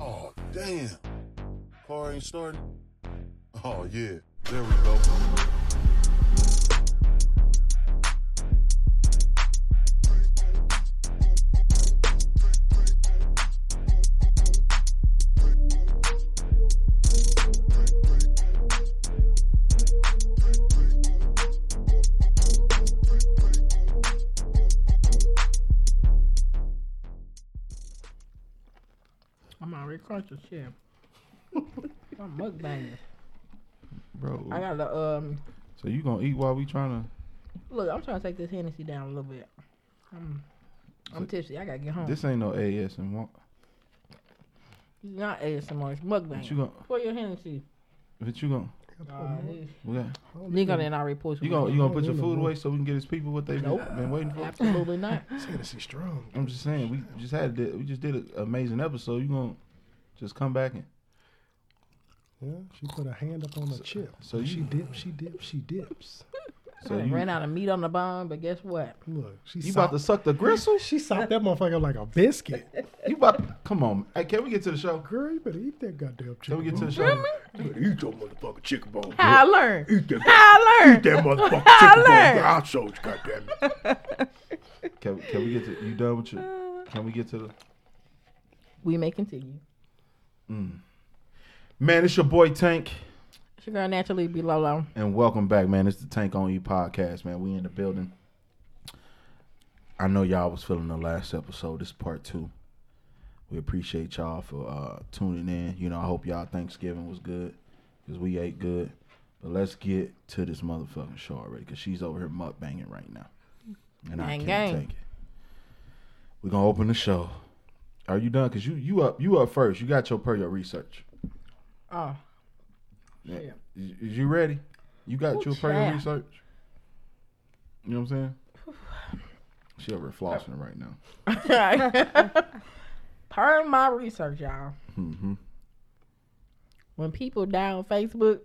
Oh, damn. Car ain't starting? Oh, yeah. There we go. Already crunching shit. I'm mukbanging. bro. I got the um. so you gonna eat while we trying to? Look, I'm trying to take this Hennessy down a little bit. I'm, I'm tipsy. I gotta get home. This ain't no AS and what? It's not ASMR. It's mukbang. What you gonna? For your Hennessy. What you gonna? Uh, We got, Nigga didn't already post. you gonna you gonna put your food away so we can get his people what they've Nope. been waiting for? Absolutely not. Tennessee strong. I'm just saying we just had the- we just did an amazing episode. You gonna just come back and Yeah, she put her hand up on the chip. so she dips, she dips, she dips. so I you ran out of meat on the bone, but guess what? Look, she you about to suck the gristle? She sopped that motherfucker like a biscuit. You about to, come on? Hey, can we get to the show? Girl, you better eat that goddamn chicken. Can we get to the bone. show? You better eat your motherfucking chicken bone. How I girl. learn? Eat that, How I learn? eat that motherfucking I chicken bone. learned. girl. I'll show you, goddamn it. Can, can we get to you done with your? Can we get to the? We may continue. Man, it's your boy Tank, It's your girl naturally be low. and welcome back, man. It's the Tank on You podcast, man. We in the building. I know y'all was feeling the last episode. This is part two. We appreciate y'all for uh, tuning in. You know, I hope y'all Thanksgiving was good because we ate good. But let's get to this motherfucking show already because she's over here mukbanging right now, and I can't gang. take it. We're gonna open the show. Are you done? Cause you you up you up first. You got your per your research. Oh, Yeah. Yeah. Is, is you ready? You got Ooh, your per your research. You know what I'm saying? She over here flossing right now. part of my research, y'all. Mm-hmm. When people die on Facebook,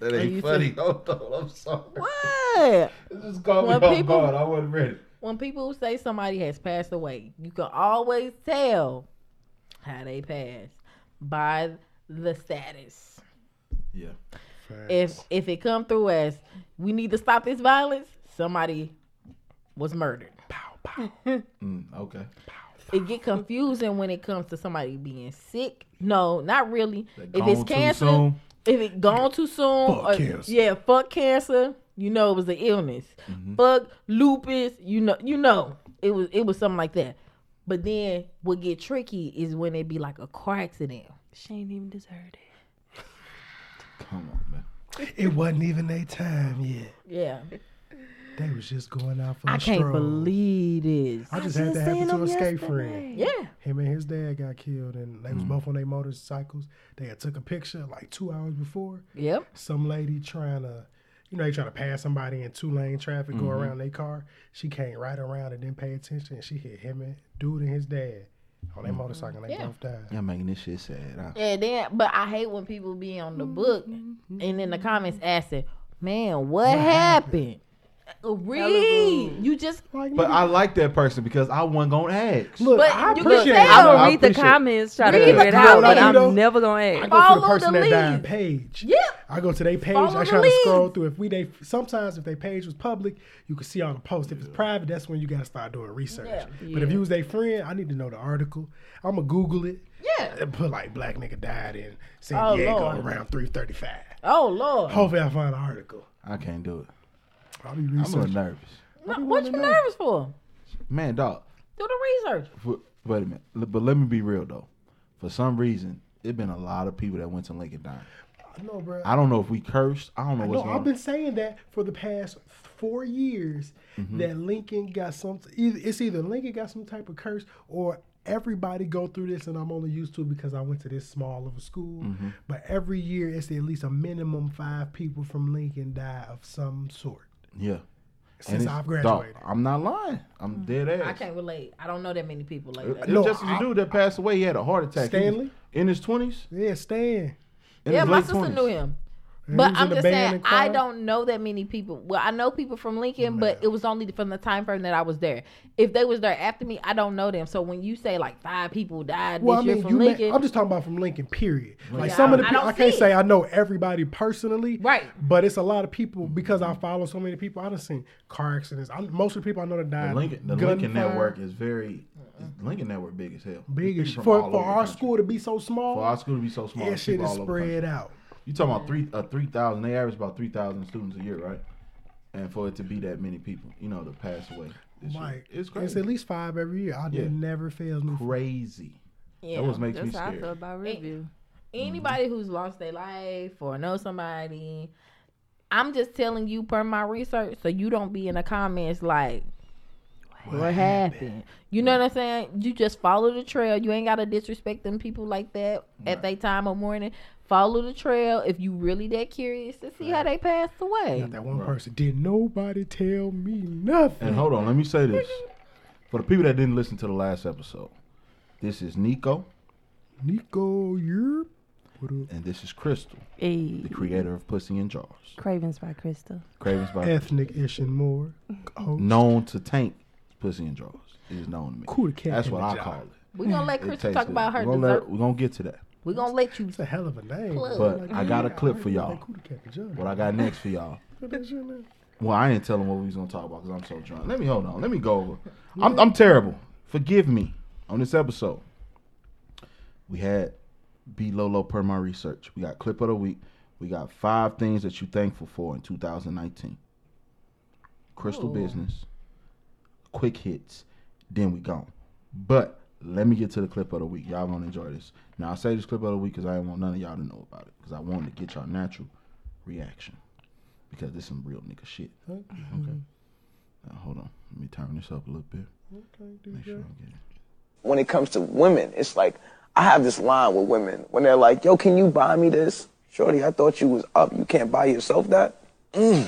That ain't funny. Hold on, I'm sorry. what? This just caught me When off people- guard. I wasn't ready. When people say somebody has passed away, you can always tell how they passed by the status. Yeah. If if it come through as we need to stop this violence, somebody was murdered. Pow Mm, okay. It get confusing when it comes to somebody being sick. No, not really. If it's cancer, if it gone too soon, Fuck or- cancer. yeah, fuck cancer. You know it was an illness. Mm-hmm. Fuck lupus. You know, you know it was it was something like that. But then what get tricky is when it be like a car accident. She ain't even deserved it. Come on, man. It wasn't even their time yet. Yeah, They was just going out for a I can't believe this. I just had that happen to a skate friend. Yeah, Him and his dad got killed, and they Mm. was both on their motorcycles. They had took a picture like two hours before. yep. Some lady trying to, you know, they try to pass somebody in two lane traffic, Mm-hmm. go around their car. She came right around and didn't pay attention. And she hit him and dude and his dad on their motorcycle. and They Yeah. both died. Y'all making this shit sad. Huh? And then, but I hate when people be on the book and in the comments asking, "Man, what, happened?" Uh, Uh, uh, read. You just But I like that person because I wasn't gonna ask. look, but I you can appreciate. tell. it. I'm I gonna read the appreciate- comments, try to Read figure it. it You know out, what I but do, I'm never gonna I ask. go to Follow the person the that died lead. page. Yeah. I go to their page. Follow I the try to scroll through. If we they sometimes if their page was public, you could see all the posts. If it's private, that's when you gotta start doing research. Yeah. But if you was their friend, I need to know the article. I'm gonna Google it. Yeah. And put like black nigga died in San Oh, Diego Lord. around three thirty five. oh lord, Hopefully I find an article. I can't do it. I'll be I'm a little researching. nervous. what, what you wanting to know. nervous for? Man, dog. Do the research. For, wait a minute. L- But let me be real though. For some reason, it been a lot of people that went to Lincoln dying. I know, bro. I don't know if we cursed. I don't know I what's know. going I've on. been saying that for the past four years Mm-hmm. that Lincoln got some. Either, it's either Lincoln got some type of curse or everybody go through this, and I'm only used to it because I went to this small of a school. Mm-hmm. But every year, it's at least a minimum five people from Lincoln die of some sort Yeah. since I've dog, graduated. I'm not lying. I'm mm. dead ass. I can't relate. I don't know that many people like uh, that. No, just a dude that passed away. He had a heart attack. He Stanley? in his twenties. Yeah, Stan. In yeah, my sister 20s. knew him. And But he was in I'm just saying, I don't know that many people. Well, I know people from Lincoln, but it was only from the time frame that I was there. If they was there after me, I don't know them. So when you say like five people died Well, I this year mean, from you may, Lincoln, I'm just talking about from Lincoln, period. Like Yeah, some of the I people, don't I, can't say it. I know everybody personally, Right. But it's a lot of people because I follow so many people. I done seen car accidents. I, most of the people I know that The died. Lincoln, the gunfire. Lincoln Network is very. Lincoln Network big as hell. big There's as for, for our country. school to be so small. For our school to be so small, that shit is all over the country. spread out. You talking about three uh, three thousand? They average about three thousand students a year, right? And for it to be that many people, you know, to pass away, this year, Like it's it's at least five every year. I Yeah. never fails me. crazy. yeah. That was makes me That's how I feel scared. about review. anybody who's lost their life or know somebody, I'm just telling you per my research, so you don't be in the comments like, "What, happened? You know what I'm saying? You just follow the trail. You ain't gotta disrespect them people like that at their time of mourning. Follow the trail if you really that curious to see how they passed away. Got that one person. Did nobody tell me nothing? And hold on, let me say this for the people that didn't listen to the last episode. This is Nico, Nico, you're what up? and this is Crystal, Hey, the creator of Pussy in Jars. Cravens by Crystal. Cravens by ethnic ish and more. Known to tank Pussy in Jars. It is known to me. Cool cat That's what I jar. call it. We're gonna let Crystal talk about her we're gonna, let- dessert. we're gonna get to that. We're gonna let you It's a hell of a name. Plug. But I got a clip for y'all. Cool cat in the jar. What I got next for y'all. Put that shit in there. Well, I ain't telling what we was gonna talk about because I'm so drunk. Let me hold on. Let me go over. I'm, I'm terrible. Forgive me on this episode. We had B Lolo per my research. We got clip of the week. We got five things that you thankful for in 2019. Crystal oh. business, quick hits, then we gone. But let me get to the clip of the week. Y'all gonna enjoy this. Now I say this clip of the week because I didn't want none of y'all to know about it because I wanted to get y'all natural reaction because this some real nigga shit. Okay. Now hold on. Let me turn this up a little bit. Okay, Make sure I get it. when it comes to women, it's like I have this line with women when they're like, "Yo, can you buy me this?" Shorty, I thought you was up. You can't buy yourself that. Mm.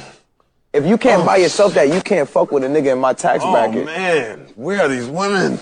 If you can't buy yourself that, you can't fuck with a nigga in my tax Oh bracket. Oh man, where are these women?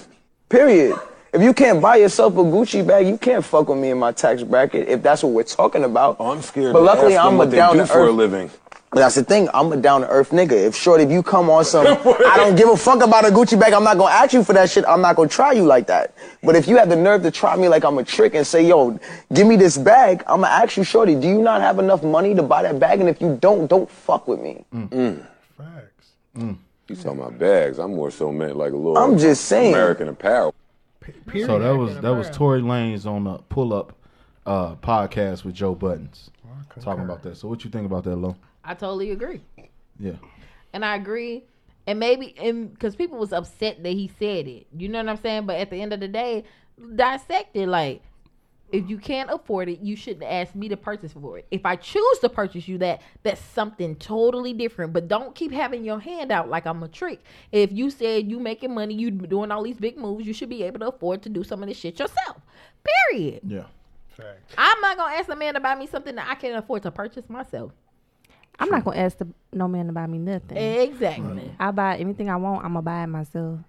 Period. If you can't buy yourself a Gucci bag, you can't fuck with me in my tax bracket. If that's what we're talking about. Oh, I'm scared. But luckily, I'm a down do to for a earth. living. But that's the thing. I'm a down to earth nigga. If shorty, if you come on some, I don't give a fuck about a Gucci bag. I'm not gonna ask you for that shit. I'm not gonna try you like that. But if you have the nerve to try me like I'm a trick and say, yo, give me this bag, I'm gonna ask you, shorty, do you not have enough money to buy that bag? And if you don't, don't fuck with me. Mm. Mm. Facts. Mm. You talking about bags? I'm more so meant like a little. I'm just saying. American Apparel. Period. So that was that was Tory Lanez on the pull up uh, podcast with Joe Buttons talking about that. So what you think about that, Lo? I totally agree. Yeah. and I agree. And maybe, and because people was upset that he said it, you know what I'm saying. But at the end of the day, dissect it. Like, if you can't afford it, you shouldn't ask me to purchase for it. If I choose to purchase you that, that's something totally different. But don't keep having your hand out like I'm a trick. If you said you making money, you doing all these big moves, you should be able to afford to do some of this shit yourself. Period. Yeah. Facts. I'm not gonna ask a man to buy me something that I can't afford to purchase myself. I'm not gonna ask the, no man to buy me nothing. Exactly. I buy anything I want. I'm gonna buy it myself.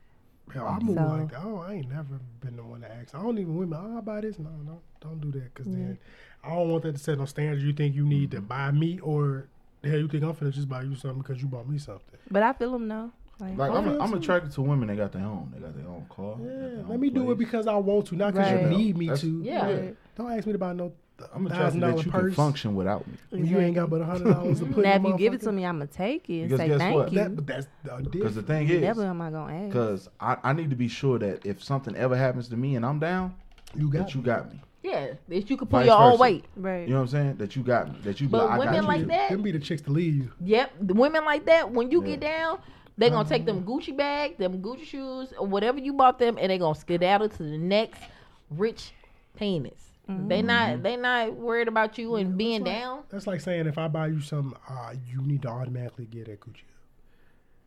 Yo, I move So- like that. Oh, I ain't never been the one to ask. I don't even women. Oh, I buy this. No, no, don't do that. Cause then I don't want that to set no standards. You think you need to mm-hmm. buy me, or the hell you think I'm finna just buy you something because you bought me something? But I feel them though. Like, Like oh, I'm, feel I'm attracted to women that got their own. They got their own car. Yeah, their let own me do it because I want to, not because Right. you need me That's- to. Yeah. Right. Don't ask me to buy no I'm thousand attracted dollar that you can function without me. when you ain't got but a hundred dollars to put. now, if you give it to me, I'm gonna take it and Because say guess thank what? you. that, but that's the Because the thing is, Never am I gonna ask. because I, I need to be sure that if something ever happens to me and I'm down, You got that you me. got me. Yeah, that you can pull Vice your own weight. Right. You know what I'm saying? That you got me. That you. But I got women you. like that, Them be the chicks to leave you. Yep, the women like that. When you get down, they gonna take them mm-hmm. Gucci bag, them Gucci shoes, or whatever you bought them, and they gonna skedaddle to the next rich penis. They not mm-hmm. they not worried about you and being down. That's like saying if I buy you something, uh, you need to automatically get that Gucci.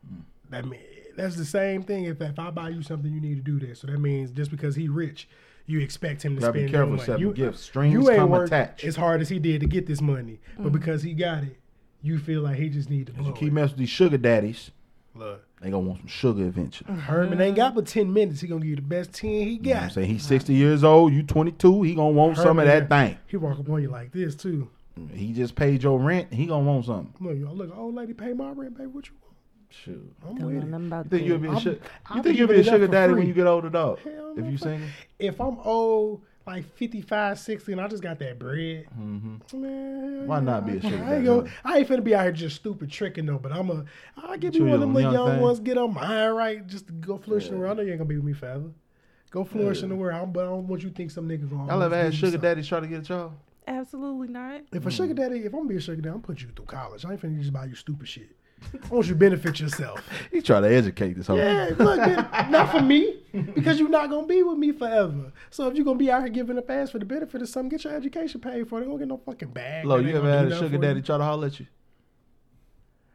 Mm. That mean that's the same thing. If if I buy you something, you need to do this. So that means just because he rich, you expect him to Gotta be spend careful your money. accepting You, gifts. Uh, strings you ain't come worked attached. as hard as he did to get this money, but mm. because he got it, you feel like he just need to You keep it. messing with these sugar daddies. Look, They gonna want some sugar eventually. Mm-hmm. Herman ain't got but ten minutes. He gonna give you the best ten he You know what I'm got. saying? He's 60 years old. You 22. He gonna want some of that thing. He walk up on you like this too. He just paid your rent. He gonna want something. Look, yo, look, old lady pay my rent, baby. What you want? Shoot. I'm Don't with know it. about You think you'll be a sugar? You think you'll be a giving it up sugar daddy free. when you get older, dog? Hell If you fuck- single. If I'm old, like 55, 60, and I just got that bread, Mm-hmm. man, Why not be a I- sugar I ain't, daddy, gonna. I ain't finna be out here just stupid tricking though. But I'm a, I'll give You you one of them a little young young ones. Get on mine right, just to go flourish in the world. I know you ain't gonna be with me forever. Go flourish in the world. I'm- But I don't want you to think some nigga gonna. Y'all ever had sugar something. daddies try to get at y'all? Absolutely not. If a sugar daddy, if I'm gonna be a sugar daddy, I'm put you through college. I ain't finna just buy you stupid shit. I want you to benefit yourself. He try to educate this whole. Yeah, look, man, not for me, because you're not gonna be with me forever. So if you're gonna be out here giving up pass for the benefit of something, get your education paid for. They don't get no fucking bag. Look, you ain't ever had a sugar daddy you. try to holler at you?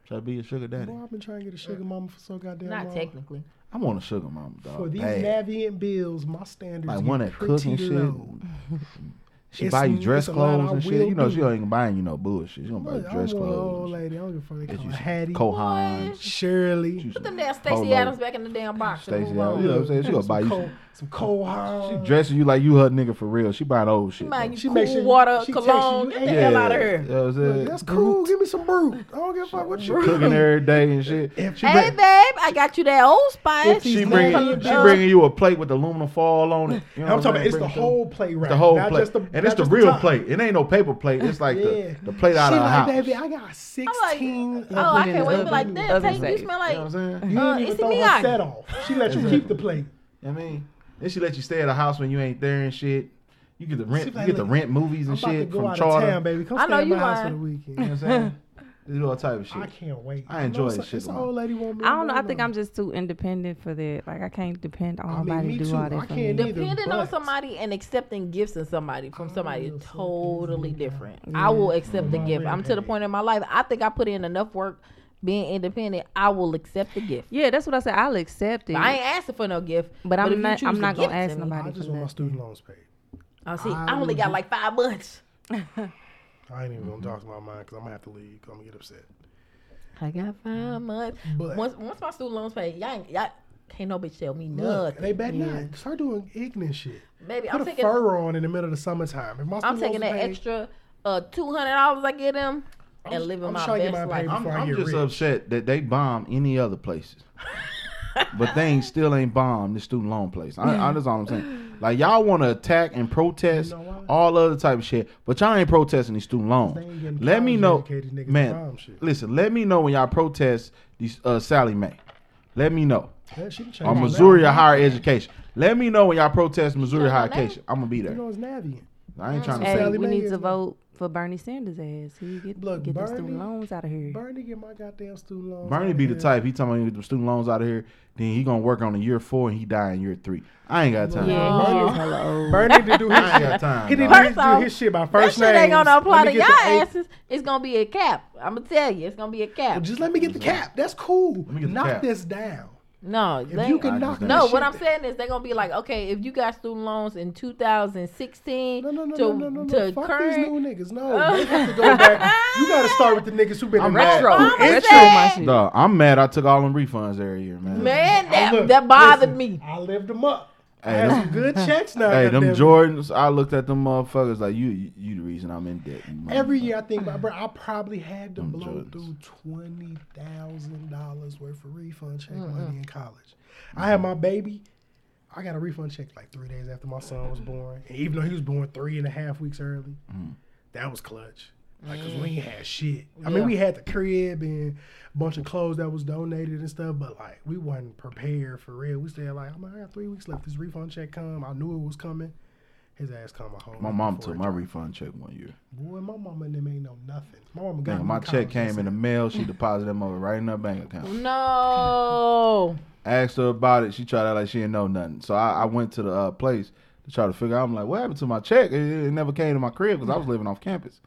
Try to be a sugar daddy. Boy, I've been trying to get a sugar mama for so goddamn Not long. technically. I want a sugar mama, dog. For these bad. Navient bills, my standards like get one that cook and pretty shit. low. She It's- buy you dress it's clothes and shit. You know do. she ain't buying you no bullshit. She gonna buy you Look, I dress clothes. an old lady. I don't give a fuck. They Get call you her some Hattie, Kohans. Shirley, Put them damn Stacy Polo. Adams back in the damn box. and Stacy Adams. You know what I'm saying? She gonna buy some you. Cole, some Kohans. She dressing you like you her nigga for real. She buying old shit. Man, though. you She cool make sure water, she cologne. you, Get the yeah. hell out of here. You know what I'm Look, saying? that's cool. Give me some brute. I don't give a fuck what you Cooking every day and shit. If She Hey, bring- babe, I got you that Old Spice. If She bringing she bringing you a plate with aluminum foil on it. You know I'm talking about it's the Bring it to- whole plate right. the whole not plate, Just the, and it's the real top. plate. It ain't no paper plate. It's like Yeah. the, the plate out she of the like, house. baby, I got I'm like, 16. oh, I can't the wait to be like, oven- damn, oven take you safe. smell you like. know what I'm saying? You Uh, didn't even it's throw me, her I- set off. She let you keep the plate. I mean, then she let you stay at the house when you ain't there and shit. You get the rent. She You like, get the rent movies I'm and about to shit go from out Charter. of town, baby. Come I stay know at you my house for the weekend. You know what I'm saying? They do all type of shit. I can't wait. I enjoy know that shit, It's an old lady want me. I don't know. I think. I'm just too independent for that. Like I can't depend on I mean, nobody to do too. all I that for can't me. either. Depending on somebody and accepting gifts in somebody from somebody is totally do that. different. Yeah. I will accept the gift. I'm to the point in my life. I think I put in enough work being independent. I will accept the gift. Yeah, that's what I said. I'll accept it. But I ain't asking for no gift. But if I'm not- I'm not gonna ask to nobody. I just for want my student loans paid. Oh, see, I I only got like five months. I ain't even gonna talk to my mind because I'm gonna have to leave. 'cause I'm gonna get upset. I got five months. But- once once my student loans paid, y'all, ain't, y'all can't no bitch tell me Look, nothing. they better not start doing ignorant shit. Baby, Put I'm a taking fur on in the middle of the summertime. If my I'm taking loans that paid, extra uh two hundred dollars I get them and I'm- living I'm my trying to get best mine paid life. I'm, I I'm just rich. upset that they bomb any other places, but they ain't still ain't bombed the student loan place. I, I, that's all I'm saying. Like y'all want to attack and protest You know all other type of shit, but y'all ain't protesting these student loans. They ain't getting Let me know, educated niggas to man. shit. Listen, let me know when y'all protest these uh, Sallie Mae. Let me know. Yeah, she can change Or Missouri name. higher education. Let me know when y'all protest Missouri higher education. I'm gonna be You there. know it's Navient. I ain't trying to Hey, say. We need to vote for Bernie Sanders' ass. He get Look, get the Bernie- student loans out of here. Bernie get my goddamn student loans. Bernie out be of the type. He talking about get the student loans out of here. Then he gonna work on the year four and he die in year three. I ain't got time. Yeah, he No. is hella old. Bernie did do his I ain't got shit. time. He did dog. do his, First off, do his shit by That first shit ain't gonna names. apply to y'all get the eight- asses. It's gonna be a cap. I'm gonna tell you, it's gonna be a cap. Well, just let me get the cap. That's cool. me get the Knock cap. this down. No, If they- you can knock no. What I'm down- saying is they're gonna be like, okay, if you got student loans in 2016 No, no, no, to, no, no, no, to no. Fuck current, these new niggas. No, they have to go back. You got to start with the niggas who been I'm in. Retro. I'm Retro my shit. Dog, I'm mad. I took all them refunds every year, man. man, that look- that bothered listen, me. I lived them up. I Hey, had them- some good checks now. Hey, them. Jordans. I looked at them motherfuckers like you. You, you the reason I'm in debt. Every year I think bro, I probably had to Them blow Jordans. through twenty thousand dollars worth of refund check mm-hmm. money in college. I had my baby. I got a refund check like three days after my son was born, and even though he was born three and a half weeks early, mm. that was clutch. Like, cause we ain't had shit. I mean, Yeah. we had the crib and a bunch of clothes that was donated and stuff, but like, we wasn't prepared for real. We said like, I'm like, I got three weeks left. This refund check come. I knew it was coming. His ass come a whole. My week mom before took it my dropped. refund check one year. Boy, my mama and them ain't know nothing. My mama got Nigga, me my check college, came in the mail. She deposited them over right in her bank account. No, Asked her about it. She tried to act like she didn't know nothing. So I, I went to the uh, place to try to figure out. I'm like, what happened to my check? It, it never came to my crib because I was living off campus.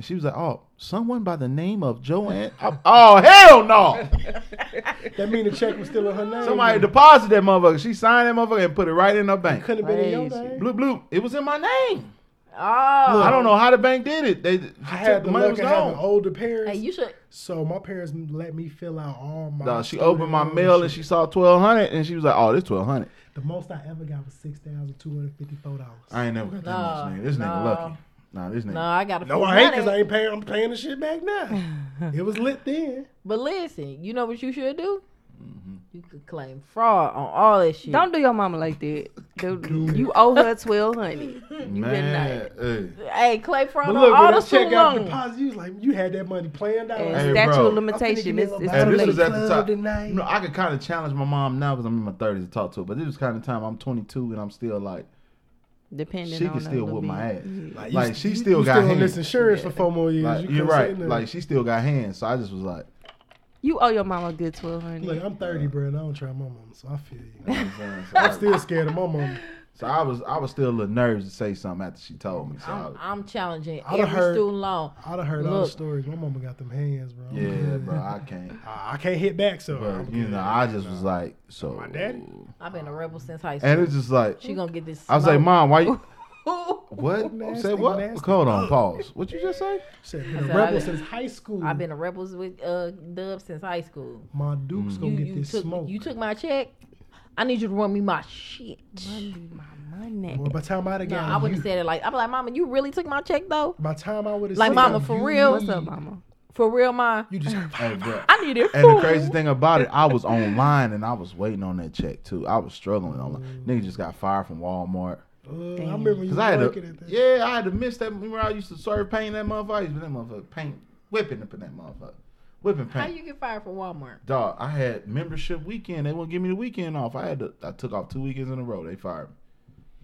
And she was like, oh, someone by the name of Joanne. I- oh, hell no. That mean the check was still in her name. Somebody then. deposited that motherfucker. She signed that motherfucker and put it right in her bank. couldn't have been in your name. Bloop, bloop. It was in my name. oh, I don't know how the bank did it. They I had the money luck was of having gone. older parents, Hey, you should. so my parents let me fill out all my. Dog, she opened my mail and shit. she saw twelve hundred and she was like, "Oh, this twelve hundred. The most I ever got was six thousand two hundred fifty four dollars. I ain't never got that No, much, nigga. This nigga lucky. Nah, this nigga. No, I got to. No, I ain't because I ain't paying. I'm paying the shit back now. it was lit then. But listen, you know what you should do? Mm-hmm. You could claim fraud on all that shit. Don't do your mama like that. Dude, you owe her twelve hundred. You better Man, hey. Hey, claim fraud But on look, all when the that check student got loans. deposited, you was like, you had that money planned out. And Hey, statute bro. of limitation. It's, it's And too this was at the Club time. tonight. You know, I could kind of challenge my mom now because I'm in my 30s to talk to her. But this was kind of time I'm 22 and I'm still like, Depending she can a still little whoop my ass. Like, Like, you, she you- still you got still on hands. this insurance for four more years. Like, you you're right. Like she still got hands. So I just was like, You owe your mama a good twelve hundred. Look, I'm 30, bro, and I don't try my mom, so I feel you. you know what I'm saying? So, I'm I, still scared of my mom. So I was I was still a little nervous to say something after she told me. So I I'm, was- I'm challenging I'da every heard- student loan. I'd have heard all the stories. My mama got them hands, bro. I'm yeah, good. bro, I can't. I, I can't hit back, so. I'm But you good. know, I just was like, so. My daddy? I've been a rebel since high school. And it's just like, she gonna get this. I was like. Mom, why you? What? Nasty, Say what? nasty. Hold on, pause. What you just say? Said, you've been I a said, rebel I- since high school. I've been a rebel with uh Dub since high school. My Duke's Mm. gonna You, get you this took smoke. you took my check. I need you to run me my shit. Money, my money. Boy, by the time I'd have No, got I wouldn't you, have said it like I'm like, Mama, you really took my check though? by the time I would have Like, Mama, for real? What's up, mama? For real, ma? You just Hey, bro. I need it. And the crazy thing about it, I was online and I was waiting on that check too. I was struggling online. Nigga just got fired from Walmart. Uh, I remember you Cause I had working to, at that. yeah, I had to miss that. Remember, I used to serve paint that motherfucker. I used to that motherfucker paint, whipping up in that motherfucker, whipping How you get fired from Walmart? Dog, I had membership weekend. They wouldn't give me the weekend off. I had to. I took off two weekends in a row. They fired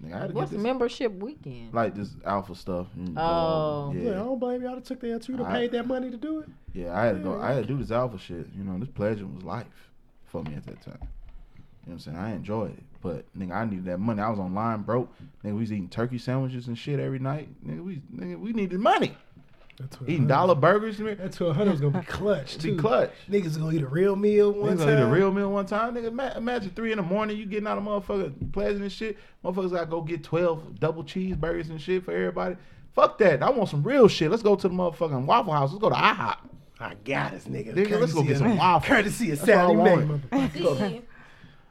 me. Nigga, I had to What's get this, membership weekend? like this alpha stuff. and, uh, Oh. Yeah, I don't blame you. I'd have took that too. You'd have I- paid that money to do it. yeah. I had to go. I had to do this alpha shit. You know, this pleasure was life for me at that time. You know what I'm saying? I enjoyed it, but nigga, I needed that money. I was online broke. Nigga, we was eating turkey sandwiches and shit every night. Nigga, we nigga, we needed money. That's Eating dollar burgers. nigga. That twelve hundred was gonna be clutch Be too. clutch. Niggas gonna eat a real meal one Niggas time. gonna eat a real meal one time. Nigga, imagine three in the morning, you getting out of motherfucker pleasant and shit. Motherfuckers gotta go get 12 double cheeseburgers and shit for everybody. Fuck that. I want some real shit. Let's go to the motherfucking Waffle House. Let's go to IHOP. I got us, nigga. Nigga, let's go get some waffles. Courtesy of That's all I Sallie Mae, wanted. motherfucker. See?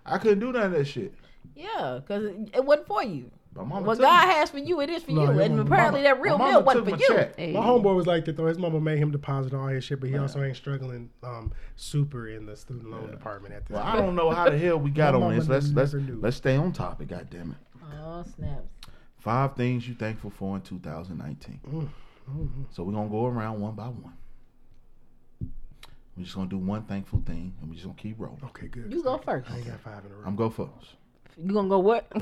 I couldn't do none of that shit. yeah, because it, it wasn't for you. My mama What God me. has for you, it is for No, you. And mama- apparently that real my meal wasn't for you. Hey. My homeboy was like that though. His mama made him deposit all his shit, but he also ain't struggling um, super in the student loan department at this. Well, I don't know how the hell we got on this. Let's let's knew. let's stay on topic. God damn it. Oh, snaps. Five things you thankful for in 2019. Mm, So we're gonna go around one by one. We're just gonna do one thankful thing, and we're just gonna keep rolling. Okay, good. You go first. I ain't got five in a row. I'm go first. You gonna go what?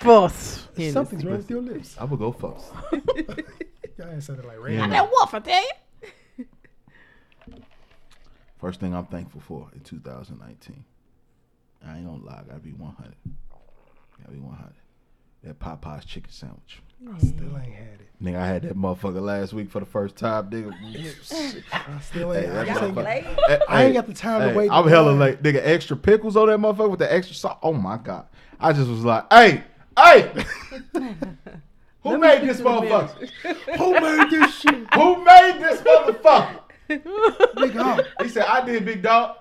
First. Something's wrong with your lips. I will go first. Y'all ain't sounded like Yeah. Randy. That wolf, I tell you. First thing I'm thankful for in 2019. I ain't gonna lie, I gotta be 100. Gotta be 100. That Popeye's chicken sandwich. I still ain't had it. Nigga, I had that motherfucker last week for the first time, nigga. I still ain't. Hey, I, that just ain't motherfucker- late? Hey, I ain't hey, got the time hey, to wait. I'm hella line. late. Nigga, extra pickles on that motherfucker with the extra sauce. Oh my god. I just was like, hey, hey! Who made this motherfucker? Who made this shit? Who made this motherfucker? Big hog. He said, I did, big dog.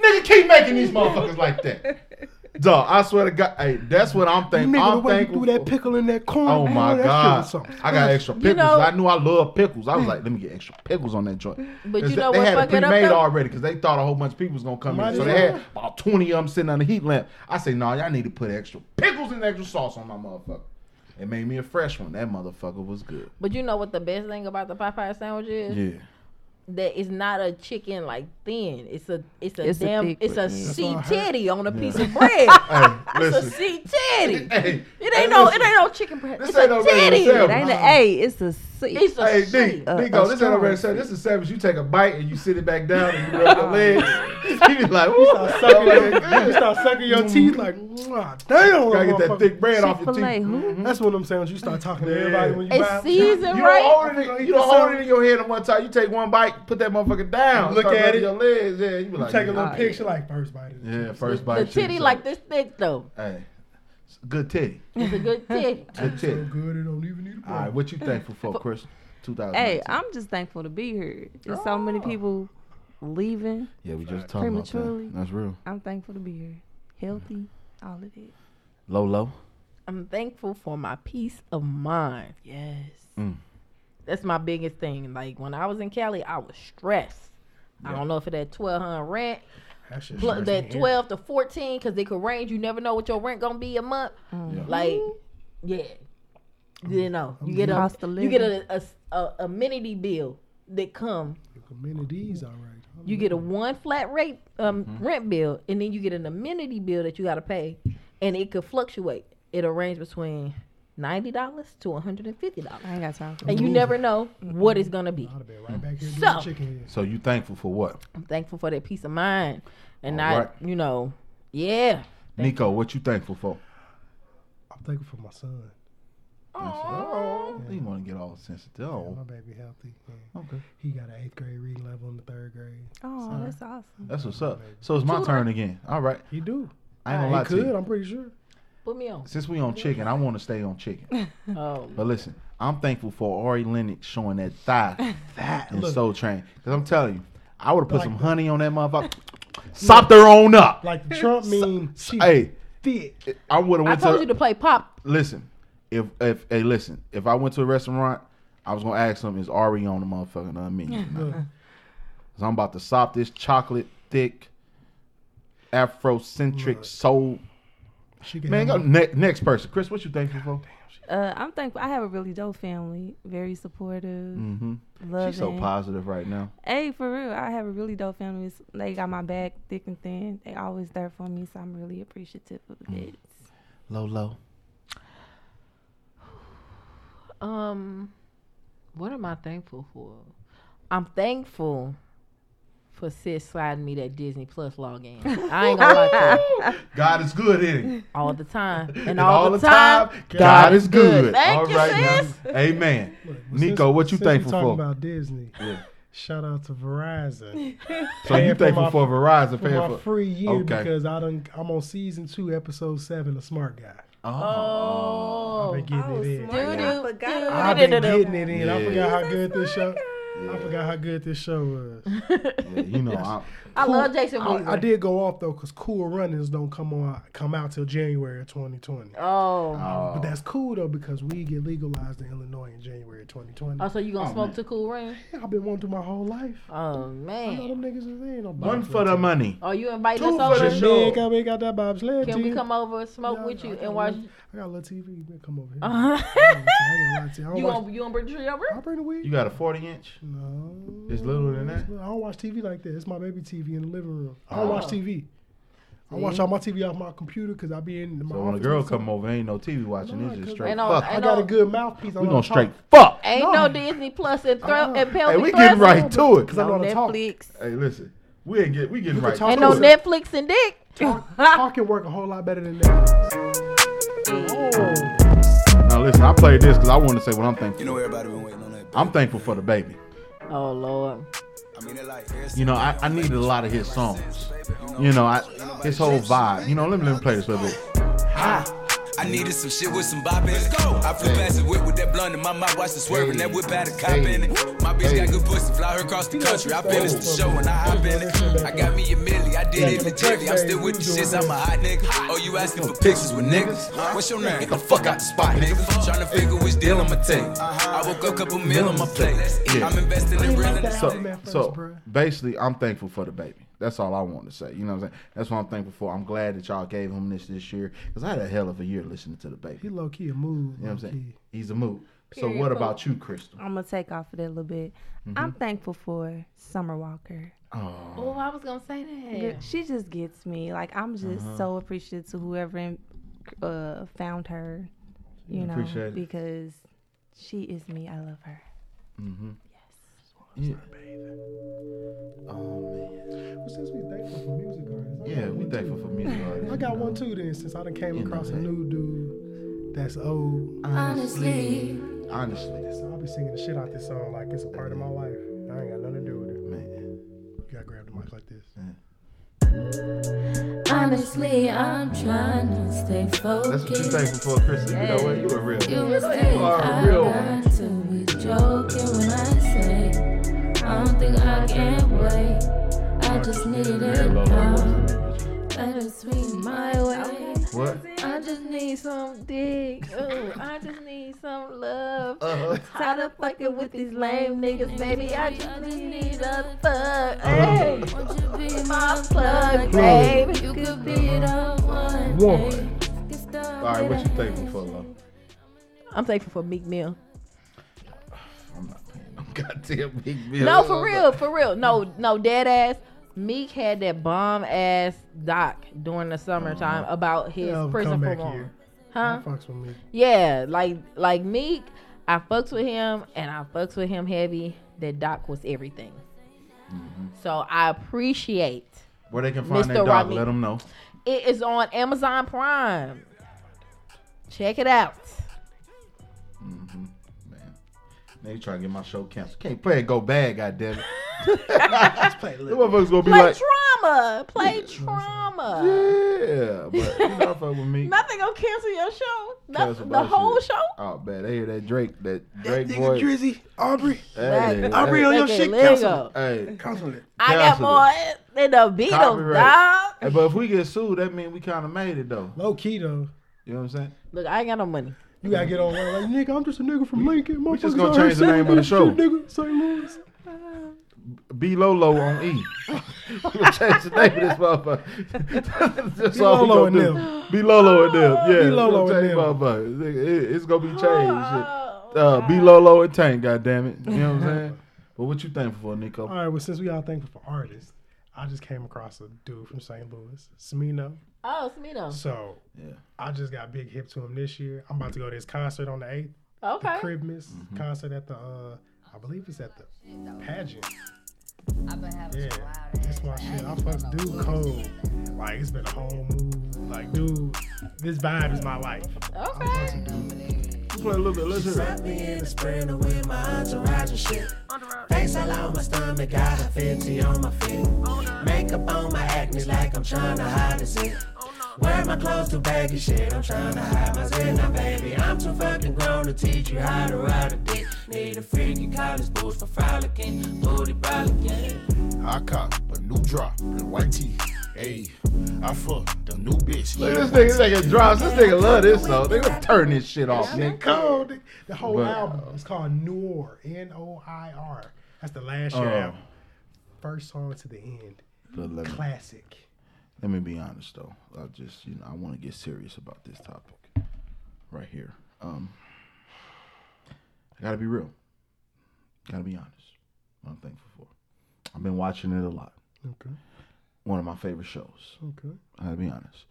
Nigga, keep making these motherfuckers like that. Dog, I swear to God, hey, that's what I'm thinking. Nigga, I'm way you thankful threw that pickle in that corn. Oh boy, my that god! I got extra pickles. know- I knew I love pickles. I was like, let me get extra pickles on that joint. But you know they what had it fuck it up, pre-made though? already because they thought a whole bunch of people was gonna come Might in, so they had about twenty of them sitting on the heat lamp. I say, no, y'all need to put extra pickles and extra sauce on my motherfucker. It made me a fresh one. That motherfucker was good. But you know what the best thing about the Popeye sandwich is? Yeah. That it's not a chicken like thin. It's a it's a It's damn thick it's a one, sea That's what I heard. titty on a piece of bread. Hey, it's a listen. sea titty. Hey, It hey, ain't no listen. it ain't no chicken bread. This it's ain't a no titty. It ain't an A, it's a C. It's a Hey, sea. D, Uh, D, a. This ain't strong already said. This is sandwich. You take a bite and you sit it back down and you rub your legs. you be like, woo. Start sucking your, you start sucking your teeth like, Mwah, damn. Gotta get that thick bread off your Chick-fil-A, teeth. who? That's one of them sounds you start talking to everybody when you It's buy. seasoned You right. don't hold it. You don't hold it in your head at one time. You take one bite, put that motherfucker down. Look at it. Your legs. Yeah, you be You like, take a little picture like first bite. the Yeah, first bite. The titty like this thick though. Hey, it's a good titty. It's a good titty. Good So good it don't even need a All right, break. what you thankful for, Chris? 2000. Hey, I'm just thankful to be here. There's so many oh. people leaving. Yeah, we just talking about Prematurely. that. That's real. I'm thankful to be here. Healthy, all of it. Low, low. I'm thankful for my peace of mind. Yes. Mm. That's my biggest thing. Like when I was in Cali, I was stressed. I don't know if it had twelve hundred rent, That shit that me out. twelve to fourteen, because they could range. You never know what your rent gonna be a month. Yeah. Like, yeah, you know, you get a you get a, a, a amenity bill that come. Amenities, all right. You get a one flat rate um, Mm-hmm. rent bill, and then you get an amenity bill that you got to pay, and it could fluctuate. It'll range between ninety dollars to one hundred and fifty dollars, I ain't got time. and you never know what it's gonna be. I'd have been right back here So- doing chicken. So you thankful for what? I'm thankful for that peace of mind, and All not right. you know, yeah. Nico, what you thankful for? I'm thankful for my son. Oh, you want to get all sensitive. Yeah, Oh, my baby healthy. Yeah. okay. He got an eighth grade reading level in the third grade. Oh, that's awesome. That's what's up. So it's my turn again. All right. He do. I ain't gonna he lie to could. you. I'm pretty sure. Put me on. Since we on chicken, I want to stay on chicken. Oh, But listen, I'm thankful for Ari Lennox showing that thigh That in look Soul Train. Because I'm telling you, I would have put Like some the- honey on that motherfucker. Sopped her own up. like the Trump meme. She Hey, thick. I would have went to. I told to. you to play pop. listen, if if hey listen, if I went to a restaurant, I was gonna ask them is Ari on the motherfucking uh, menu. Cause I'm about to sop this chocolate thick, Afrocentric Look. soul. She can Man, go have ne- next person. Chris, what you thankful for? Uh, I'm thankful. I have a really dope family. Very supportive. Mm-hmm. Loving. She's so positive right now. Hey, for real, I have a really dope family. It's- They got my back thick and thin. They always there for me, so I'm really appreciative of Mm. it. Low, low. Um, what am I thankful for? I'm thankful for sis sliding me that Disney Plus login. I ain't gonna lie to you. God is good, isn't he? all the time, and, And all, the time, God is good. Thank All you, right now. sis. Amen. Look, Nico, since- what you since we thankful talking for? about Disney. Yeah. Shout out to Verizon So you Paying for thankful my- for Verizon for paying my free year Okay. because I done I'm on season two, episode seven of Smart Guy. Oh. oh, I've been getting it in. Doo-doo, doo-doo. I've been getting it in. I forgot how good this show. I forgot how good this show was. Yeah, you know, I, I love Jason I, Weaver. I did go off though because Cool Runnings don't come on come out till January of 2020. Oh, uh, But that's cool though because we get legalized in Illinois in January of 2020. oh, so you gonna Oh, smoke man. to Cool Rain? Yeah, I've been wanting to my whole life. Oh I know man. them niggas is there. No one for the money. Oh, you inviting Two us for the over? show. Jamaica, we got that bobsled Can we come over, and smoke Yeah, with I you, got and a watch? little- I got a little TV. We'll come over here. Uh-huh. I ain't gonna lie to you. I you gonna you gonna bring the tree over? I'll bring the weed. You got a 40 inch? No. It's littler than that? I don't watch TV like that. It's my baby TV in the living room. I don't ah. watch Oh. TV. I watch all my TV off my computer because I be in my So when a office girl or something. come over, ain't no TV watching. No, it's just straight Ain't no- fuck. I got no- a good mouthpiece. On. We gonna straight fuck. Ain't No. no Disney Plus and throw Uh-uh. and pelvic Hey, we getting thrusting. right to it. Because I know On how to talk. Netflix. Hey, listen, we ain't get we getting right. talk Ain't no it. Netflix and dick. Talk can work a whole lot better than that. Oh, Now listen, I played this because I want to say what I'm thankful. You know everybody been waiting on that. I'm thankful for DaBaby. Oh Lord. You know, I, I needed a lot of his songs. You know, I his whole vibe. You know, let me let me play this a little bit. I needed some shit with some bop in it. I flew past the whip with that blunt in my mouth, watched the swerving. That whip had a cop in it. My bitch got good pussy, fly her across the country. I finished the show and I hop in it. I got me a milli, I did it legitly. I'm still with the shits, I'm a hot nigga. Oh, you asking for pictures with niggas? What's your name? Get the fuck out the spot, nigga. Tryna figure which deal I'ma take. Uh-huh. I woke up, couple meal on my plate. Yeah. I'm investing in real estate. So, album at so basically, I'm thankful for DaBaby. That's all I want to say. You know what I'm saying? That's what I'm thankful for. I'm glad that y'all gave him this this year because I had a hell of a year listening to DaBaby. He low key a move. You know what I'm saying? key. He's a mood. So what about you, Crystal? I'm gonna take off of that a little bit. Mm-hmm. I'm thankful for Summer Walker. Oh, Oh, I was gonna say that. She just gets me. Like I'm just Uh-huh. so appreciative to whoever uh, found her. You know, Appreciate it. because she is me. I love her. mm-hmm. Yeah. Oh man. Well, since we thankful for music artists, I Yeah, got we one thankful too. for music artists. I got one too then since I done came You know across a that. new dude that's old. Honestly, honestly, So I'll be singing the shit out this song like it's a part of my life. I ain't got nothing to do with it. man. You gotta grab the mic like this. Honestly, I'm trying to stay focused. That's what you focused. thankful for, Crystal. You know what? You a real. You would You think are a I real got one. to be joking when I Tired of fucking with these lame niggas, baby. I just need a fuck. Hey, Won't you be my plug, baby. You could be the one. One. All right, what you thankful for, love? I'm thankful for Meek Mill. I'm not paying no goddamn big bill. No, for real, for real. No, no, dead ass. Meek had that bomb ass doc during the summertime uh-huh. about his Yeah, prison come back here. Huh? Fucks with me. Yeah, like like Meek, I fucks with him and I fucks with him heavy. That doc was everything. Mm-hmm. So I appreciate Where they can find Mr. that dog, Rodney. let them know. it is on Amazon Prime. Check it out. Mm-hmm. Man, they trying to get my show canceled. Can't play it go bad, goddamn it. Play a The little. motherfuckers gonna be Play like, trauma. Play trauma. yeah, but you know, fuck with me. Nothing gonna cancel your show. No, Cancel the whole shit. show. Oh man, they hear that Drake, that Drake boy. Drizzy, Aubrey, Hey, Aubrey hey, on your Look shit. Lego. Cancel it. hey, Cancel it. I got Cancel more than the Beatles, Copyright. dog. hey, but if we get sued, that means we kind of made it though. Low key though. You know what I'm saying? Look, I ain't got no money. You gotta get on one like nigga. I'm just a nigga from Lincoln. we just Motherfuckers gonna here change the name of the show. nigga, St. Louis. B Lolo on E. we gonna change the name of this motherfucker. That's B. all we Lolo gonna and do. them. B Lolo and them. Yeah, B. we Lolo gonna and change them. motherfuckers. It- it- It's gonna be changed. shit. Oh, Uh, B Lolo and Tank, goddamn it. You know what I'm saying? But what you thankful for, Nico? All right, well, since we all thankful for artists, I just came across a dude from St. Louis, Smino. Oh, Smino. So Yeah. I just got big hip to him this year. I'm about to go to his concert on the 8th. Okay. The Cribmas Mm-hmm. concert at the, uh, I believe it's at the pageant. I've been having yeah, that's my shit. I fuck dude cold. Like it's been a whole move. Like dude, this vibe is my life. Okay. I'm. Play a little bit. Let's hear it. me in the sprinter with my entourage and shit. Face all on my stomach, got a 50 on my feet. Makeup on my acne like I'm trying to hide a zit. Wear my clothes too baggy shit, I'm trying to hide my zit. Now baby, I'm too fucking grown to teach you how to ride a dick. Need a freaky college boots for frolicking, booty frolicking. I cop a new drop in white tee. Hey, I fucked the new bitch. Look at this nigga, this nigga drops. This nigga love this song. They gonna turn this shit off, nigga. cold. The whole But- album is called Noir. N O I R. That's the last year Oh. album. First song to the end. But let me, Classic. let me be honest though. I just, you know, I want to get serious about this topic right here. Um, I gotta be real. Gotta be honest. What I'm thankful for. I've been watching it a lot. Okay. One of my favorite shows. Okay. I gotta be honest.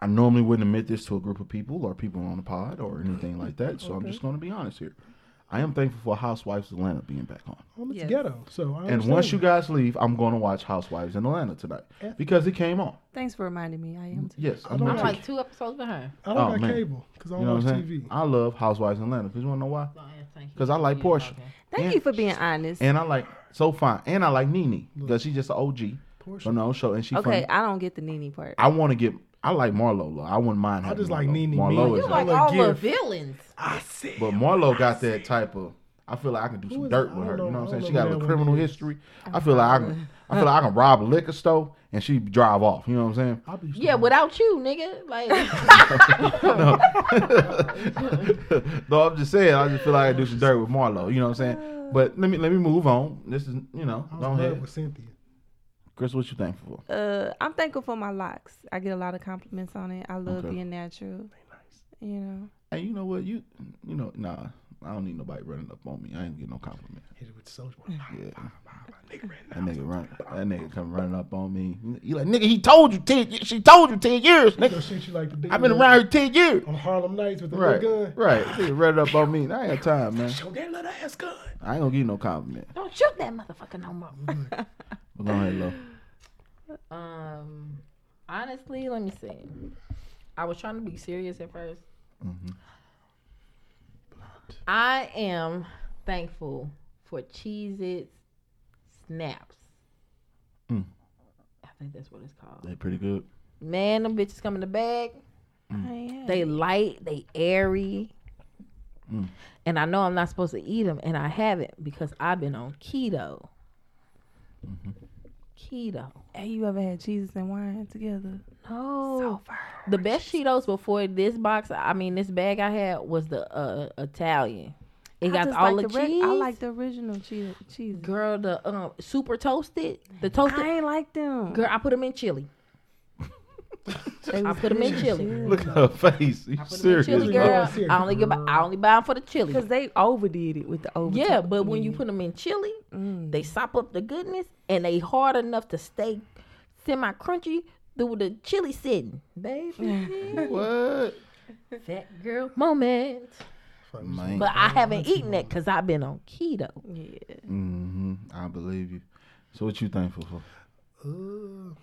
I normally wouldn't admit this to a group of people or people on the pod or anything like that. So I'm just gonna be honest here. I am thankful for Housewives of Atlanta being back on. I'm Yes. ghetto. So I And once understand you guys leave, I'm going to watch Housewives in Atlanta tonight because it came on. Thanks for reminding me. I am too. Yes, I'm don't I'm gonna like two episodes behind. I don't Oh, got man. cable because I You don't know what watch I'm? TV. I love Housewives in Atlanta because you want to know why? Because I like Yeah, Porsha. Thank And- you for being honest. And I like so fine. And I like Nene because she's just an OG Porsha. from the old. And she okay, funny. I don't get the Nene part. I want to get. I like Marlo. though. I wouldn't mind. I having just like Marlo. Nene Marlo is You like a all the villains. I see. But Marlo got that type of. I feel like I can do Who some dirt with her. don't You know- know what I I'm saying? She got a that criminal history. I feel like I can. I feel like I can rob a liquor store and she drive off. You know what I'm saying? I'll Yeah, without you, nigga. Like, no, I'm just saying. I just feel like I do some dirt with Marlo. You know what I'm saying? But let me let me move on. This is you know. I was Go in love ahead, with Cynthia. Chris. What you thankful for? Uh, I'm thankful for my locks. I get a lot of compliments on it. I love Okay. being natural. You know. Hey, you know what? You you know nah. I don't need nobody running up on me. I ain't get no compliment. Hit it with the soldier. Yeah. That nigga run. That nigga come running up on me. You like nigga? He told you ten. She told you ten years, nigga. shit you like. I've been around here ten years. on Harlem Nights with the Right, little gun. right. Nigga running up on me. I ain't got time, man. Show that little ass gun. I ain't gonna give you no compliment. don't shoot that motherfucker no more. But go ahead, Lo. Um, honestly, let me see. I was trying to be serious at 1st I am thankful for Cheez Its snaps. Mm. I think that's what it's called. They pretty good. Man, them bitches come in the bag. I ain't had They light, they airy. Mm. And I know I'm not supposed to eat them, and I haven't because I've been on keto. Keto. Hey, you ever had cheeses and wine together? No. So the best Cheetos before this box, I mean this bag I had was the uh, Italian. It I got all like the, cheese. I like the original cheese. cheese. girl the um super toasted. The toasted I ain't like them. girl. I put them in chili. They I was put them in chili. Look at her face. You I put 'em in serious? chili, girl. Serious. I only get. I only buy them for the chili. Cause they overdid it with the over. Yeah, but when you put them in chili, Mm. they sop up the goodness and they hard enough to stay semi crunchy through the chili sitting, baby. What? Fat girl moment. Man. But I haven't eaten it because I've been on keto. yeah, hmm I believe you. So what you thankful for? Uh,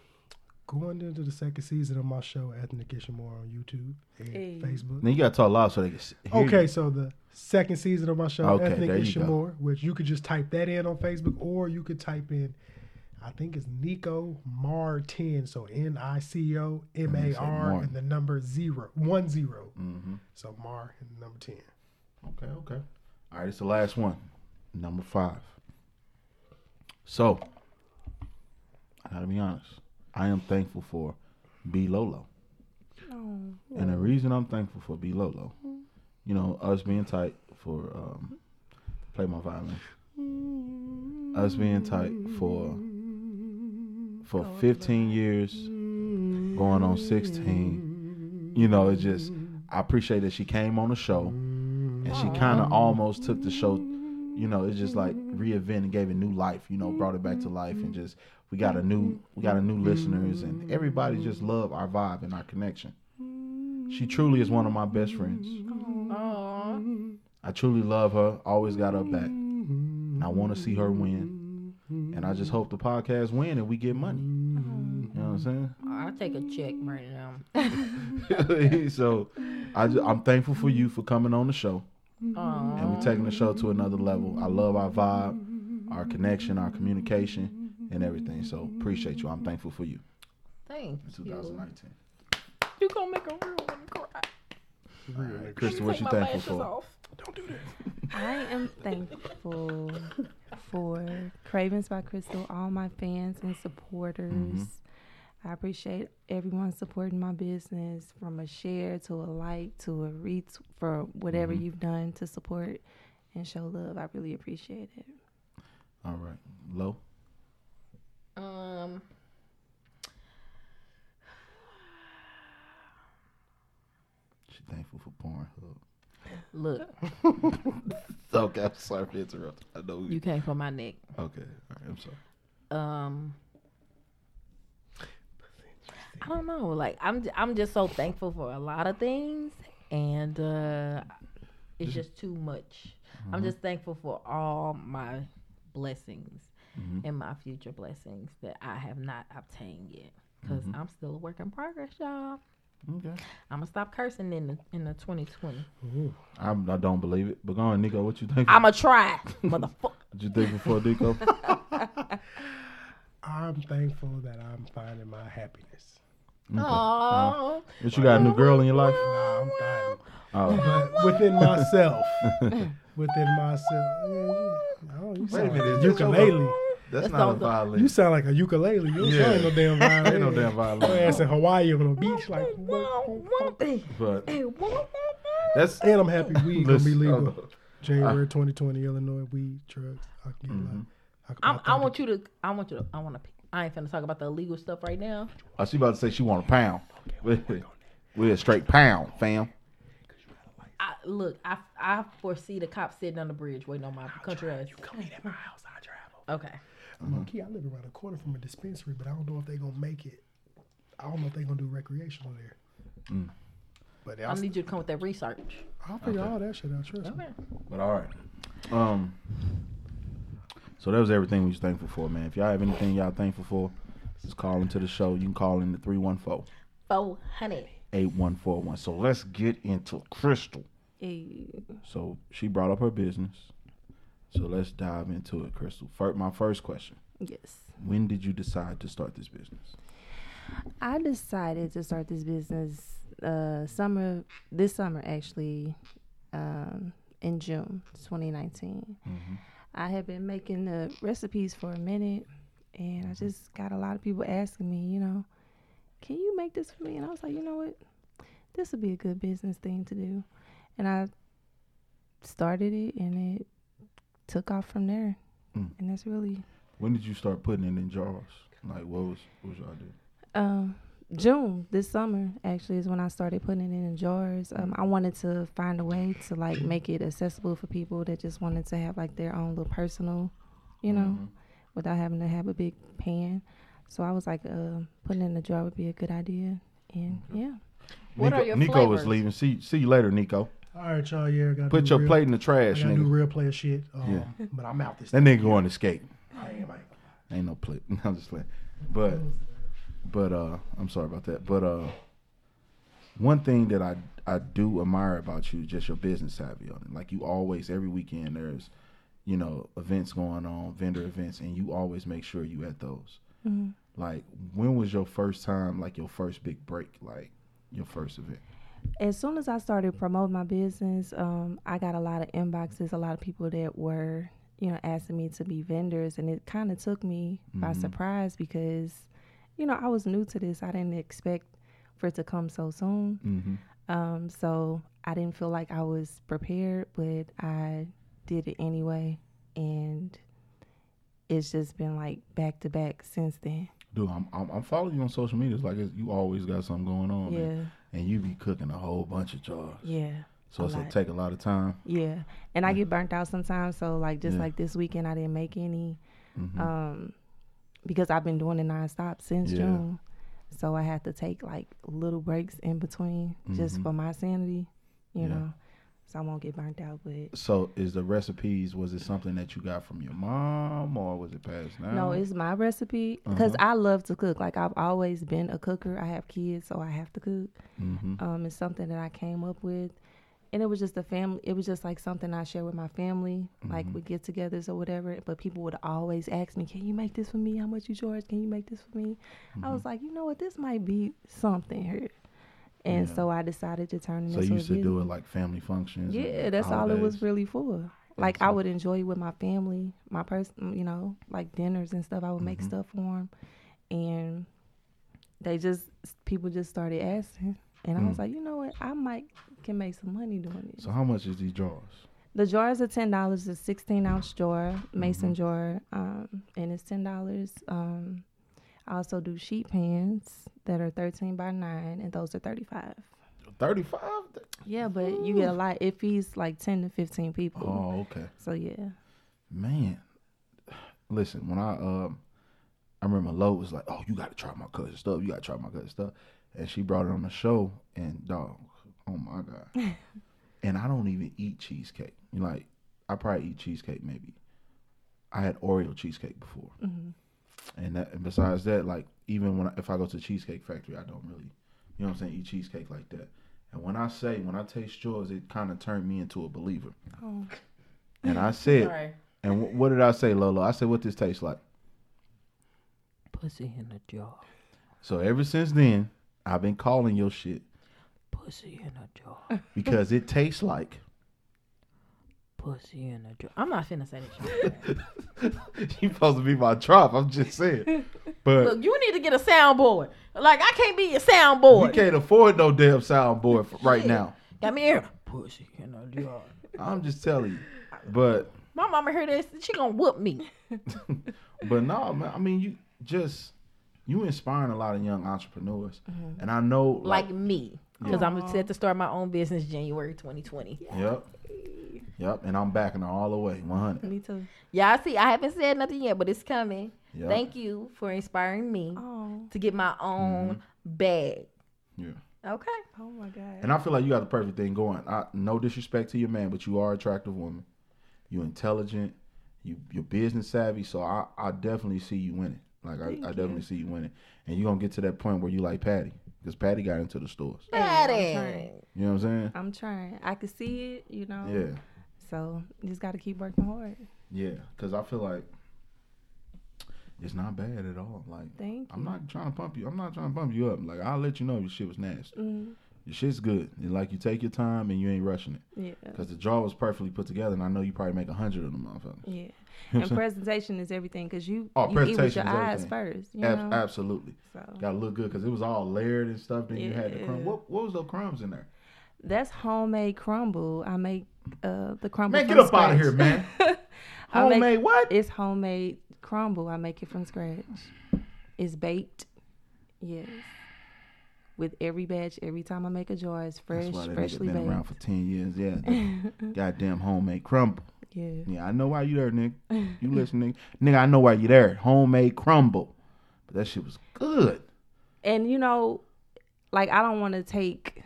going into the second season of my show, Ethnic Ishimore on YouTube and Hey. Facebook. Now you gotta talk loud so they can s- hear Okay, you. so the second season of my show, Okay, Ethnic there you. Ishimore, which you could just type that in on Facebook, or you could type in, I think it's Nico Mar ten, so N I C O M A R Mar. and the number zero one zero. Mm-hmm. So Mar and the number ten. Okay, okay. All right, it's the last one. Number five. So, I gotta be honest. I am thankful for B Lolo. Oh, And the reason I'm thankful for B Lolo, you know, us being tight for um play my violin. Us being tight for for 15 years, going on 16. You know, it just I appreciate that she came on the show and she kind of almost took the show. You know, it's just like reinvented, and gave it new life. You know, brought it back to life, and just we got a new we got a new listeners, and everybody mm-hmm. just love our vibe and our connection. She truly is one of my best friends. I truly love her. Always got her back. And I want to see her win. And I just hope the podcast win and we get money. You know what I'm saying? I'll take a check right now. so I ju- I'm thankful for you for coming on the show. Aw. And we're taking the show to another level. I love our vibe, our connection, our communication, and everything. So appreciate you. I'm thankful for you. Thank in you. 2019. You gonna make a real one cry. Crystal, what Take you thankful for? off. Don't do that. I am thankful for Cravings by Crystal, all my fans and supporters. Mm-hmm. I appreciate everyone supporting my business from a share to a like to a read for whatever Mm-hmm. you've done to support and show love. I really appreciate it. All right. Low. Um. She thankful for Pornhub. Look, Okay, I'm sorry for interrupting. I know you came for my neck. Okay, all right, I'm sorry. Um. I don't know. Like I'm, I'm just so thankful for a lot of things, and uh, it's just too much. I'm just thankful for all my blessings Mm-hmm. and my future blessings that I have not obtained yet, because mm-hmm. I'm still a work in progress, y'all. Okay. I'm gonna stop cursing in the in the 2020. I'm, I don't believe it. But go on, Nico. What you think? I'ma try, motherfucker. What you think before Nico? I'm thankful that I'm finding my happiness. Aww. Uh, but you got a new girl in your life? Nah, I'm finding. Oh, But within myself, within myself. Yeah, yeah. Oh, you sound minute, like a this your- ukulele. That's That's not a all violin. You sound like a ukulele. You Yeah. ain't no damn violin. Ain't no damn violin. Your ass in Hawaii on a beach like. but that's And I'm happy weed gonna be legal. uh, January 2020, Illinois weed drugs. I can get Mm-hmm. like. I, I'm, I want you to. I want you to. I want to. I ain't finna talk about the illegal stuff right now. Oh, she about to say she want a pound. We're a straight pound, fam. I, look, I, I foresee the cops sitting on the bridge waiting on my country ass. Come meet at my house. I travel. Okay. I'm low key. I live around the corner from a dispensary, but I don't know if they're gonna make it. I don't know if they're gonna do recreational there. Mm. But I need you to come with that research. I'll figure all that shit out. Trust me. Okay. But all right. Um. So that was everything we was thankful for, man. If y'all have anything y'all thankful for, just call into the show. You can call in the 314 Four hundred. 8141. So let's get into Crystal. Hey. So she brought up her business. So let's dive into it, Crystal. First, my first question. Yes. When did you decide to start this business? I decided to start this business uh summer this summer actually um in June 2019. I had been making the recipes for a minute and I just got a lot of people asking me, you know, can you make this for me? And I was like, you know what, this would be a good business thing to do, and I started it, and it took off from there, Mm. and that's really When did you start putting it in jars? Like, what was what was y'all doing? um, June this summer actually is when I started putting it in jars. Um, I wanted to find a way to like make it accessible for people that just wanted to have like their own little personal, you know, Mhm. without having to have a big pan. So I was like, uh, putting it in a jar would be a good idea, and yeah. What Nico, are your Nico flavors? was leaving. See see you later, Nico. All right, y'all. Yeah, got Put your plate in the I trash, gotta do real player shit. Um, Yeah. But I'm out this. That nigga going to skate. I am, like, Ain't no play. I'm just playing. But but uh I'm sorry about that. But uh one thing that I I do admire about you is just your business savvy on it. Like you always every weekend there's you know events going on, vendor events, and you always make sure you at those. Mhm. Like when was your first time, like your first big break, like your first event? As soon as I started promoting my business, um, I got a lot of inboxes, a lot of people that were, you know, asking me to be vendors, and it kind of took me by Mhm. surprise because, you know, I was new to this. I didn't expect for it to come so soon. Mm-hmm. Um, so I didn't feel like I was prepared, but I did it anyway, and it's just been like back to back since then. Dude, I'm, I'm I'm following you on social media. It's like it's, you always got something going on. Yeah. man. And you be cooking a whole bunch of jars. Yeah. So it's gonna take a lot of time. Yeah, and I get burnt out sometimes. So like just Yeah. like this weekend, I didn't make any, Mhm. um, because I've been doing it nonstop since Yeah. June. So I had to take like little breaks in between just Mhm. for my sanity, you know, so I won't get burnt out. But So is the recipes? Was it something that you got from your mom, or was it passed down? no, it's my recipe because Uh-huh. I love to cook. Like I've always been a cooker. I have kids, so I have to cook. Mhm. Um, it's something that I came up with, and it was just a family. It was just like something I share with my family, like Mhm. with get-togethers or whatever. But people would always ask me, "Can you make this for me? How much you charge? Can you make this for me?" I Mm-hmm. was like, you know what, this might be something here, and Yeah. so I decided to turn it into So you used to do it like family functions. Yeah, that's all it was really for. Like I would enjoy it with my family, my person, you know, like dinners and stuff. I would make Mhm. stuff for them, and they just people just started asking, and I was Mm. like, you know what, I might can make some money doing this. So how much is these jars? The jars are ten dollars. A sixteen ounce jar, mason Mhm. jar, um, and it's ten dollars. Um, I also do sheet pans that are thirteen by nine, and those are thirty five. Thirty-five. Yeah, but you get a lot. It feeds like ten to fifteen people. Oh, okay. So yeah. Man, listen. When I um, I remember Lo was like, "Oh, you got to try my cousin stuff. You got to try my cousin stuff," and she brought it on the show. And dog, oh my god. and I don't even eat cheesecake. Like I probably eat cheesecake maybe. I had Oreo cheesecake before, Mhm. And that. And besides that, like even when I, if I go to Cheesecake Factory, I don't really, you know what I'm saying, eat cheesecake like that. And when I say when I taste yours, it kind of turned me into a believer. Oh. And I said, Sorry. and wh- what did I say, Lolo? I said, what this tastes like. Pussy in a jar. So ever since then, I've been calling your shit Pussy in a jar. because it tastes like. Pussy in a jar. I'm not finna say that shit. you supposed to be my drop. I'm just saying. But Look, you need to get a soundboard. Like I can't be your soundboard. we can't afford no damn soundboard f- right Shit. now. Got me here. Pussy in a jar. I'm just telling you. But My mama heard this. She gonna whoop me. but no, man. I mean, you just you inspiring a lot of young entrepreneurs, Mhm. and I know Like me. Because Yeah. I'm set to start my own business January 2020. Yep. Yep. And I'm backing her all the way, 100. Me too. Yeah, I see. I haven't said nothing yet, but it's coming. Yep. Thank you for inspiring me Oh. to get my own mm-hmm. bag. Yeah. Okay. Oh my god. And I feel like you got the perfect thing going. I, no disrespect to your man, but you are an attractive woman. You're intelligent. You you're business savvy. So I, I definitely see you winning. Like I, Thank I you. definitely see you winning. And you're gonna get to that point where you like Patty. Because Patty got into the stores. Hey, I'm Daddy. trying. You know what I'm saying? I'm trying. I can see it, you know. Yeah. So just got to keep working hard. Yeah. Because I feel like it's not bad at all. Like Thank I'm you. not trying to pump you. I'm not trying to pump you up. Like I'll let you know your shit was nasty. Mhm. Your shit's good. And like you take your time and you ain't rushing it. Yeah. Because the draw was perfectly put together, and I know you probably make a hundred of them motherfuckers. Yeah. And presentation is everything because you, Oh, you eat with presentation your is eyes first. You Ab- know? absolutely. So Got to look good because it was all layered and stuff. Then you had the crumb. What, what was those crumbs in there? that's homemade crumble. I make uh, the crumble. Man, from get up out of here, man. I make- Homemade what? It's homemade crumble. I make it from scratch. It's baked. Yes. With every batch, every time I make a jar, it's fresh, That's why that nigga freshly been baked. around for ten years. Yeah, goddamn homemade crumble. Yeah. Yeah, I know why you there, nigga. You listen, nigga. Nigga, I know why you there. Homemade crumble. But that shit was good. and you know, like I don't want to take.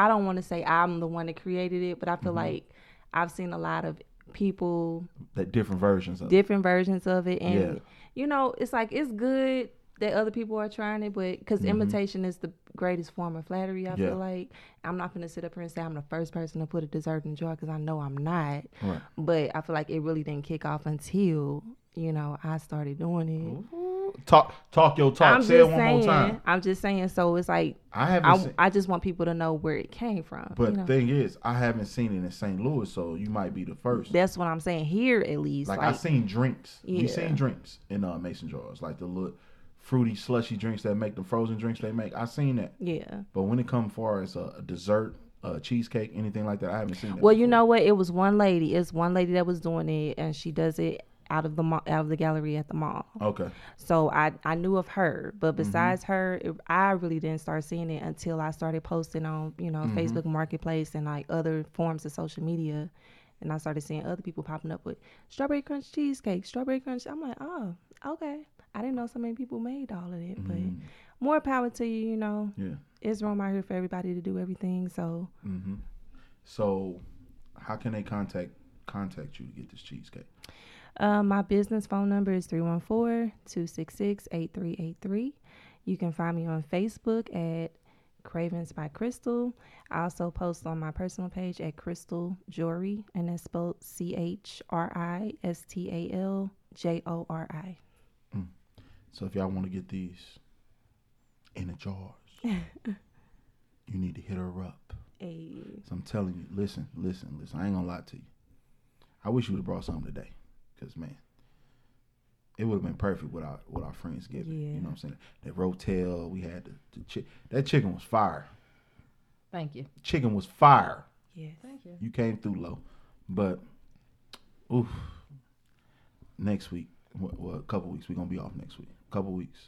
I don't want to say I'm the one that created it, but I feel Mhm. like I've seen a lot of people That different versions of it. different versions of it and Yeah. you know it's like it's good that other people are trying it but because Mhm. imitation is the greatest form of flattery i Yeah. feel like i'm not going to sit up here and say i'm the first person to put a dessert in a jar because i know i'm not Right. but i feel like it really didn't kick off until you know i started doing it Talk, talk your talk. I'm Say it one saying, more time. I'm just saying. So it's like I haven't I, seen- I just want people to know where it came from. But you know? the thing is, I haven't seen it in St. Louis, so you might be the first. that's what I'm saying. Here, at least, Like, like, I seen drinks. We Yeah. seen drinks in uh, mason jars, like the little fruity slushy drinks that make the frozen drinks they make. I seen that. Yeah. But when it come far as a, dessert, a cheesecake, anything like that, I haven't seen. Well, you know what? It was one lady. It's one lady that was doing it, and she does it out of the mall, out of the gallery at the mall. Okay. So I I knew of her, but Mhm. besides her, it, I really didn't start seeing it until I started posting on you know Mhm. Facebook Marketplace and like other forms of social media, and I started seeing other people popping up with strawberry crunch cheesecake, strawberry crunch. I'm like, oh, okay. I didn't know so many people made all of it, but Mhm. more power to you. You know, Yeah. it's room out here for everybody to do everything. So hmm So, how can they contact contact you to get this cheesecake? Uh, my business phone number is 314-266-8383. You can find me on Facebook at Cravings by Crystal. I also post on my personal page at Christal Jori, and that's spelled C H R I S T A L J O R I. So, if y'all want to get these in the jars, you need to hit her up. Hey. So I'm telling you, listen, listen, listen. I ain't gonna lie to you. I wish you would have brought something today, cause man, it would have been perfect with our with our friends giving. You know what I'm saying? That rotel, we had the, the chick. That chicken was fire. Thank you. Chicken was fire. Yes. Thank you. You came through low, but oof. Next week, well, well, a couple weeks. We're gonna be off next week. A couple weeks.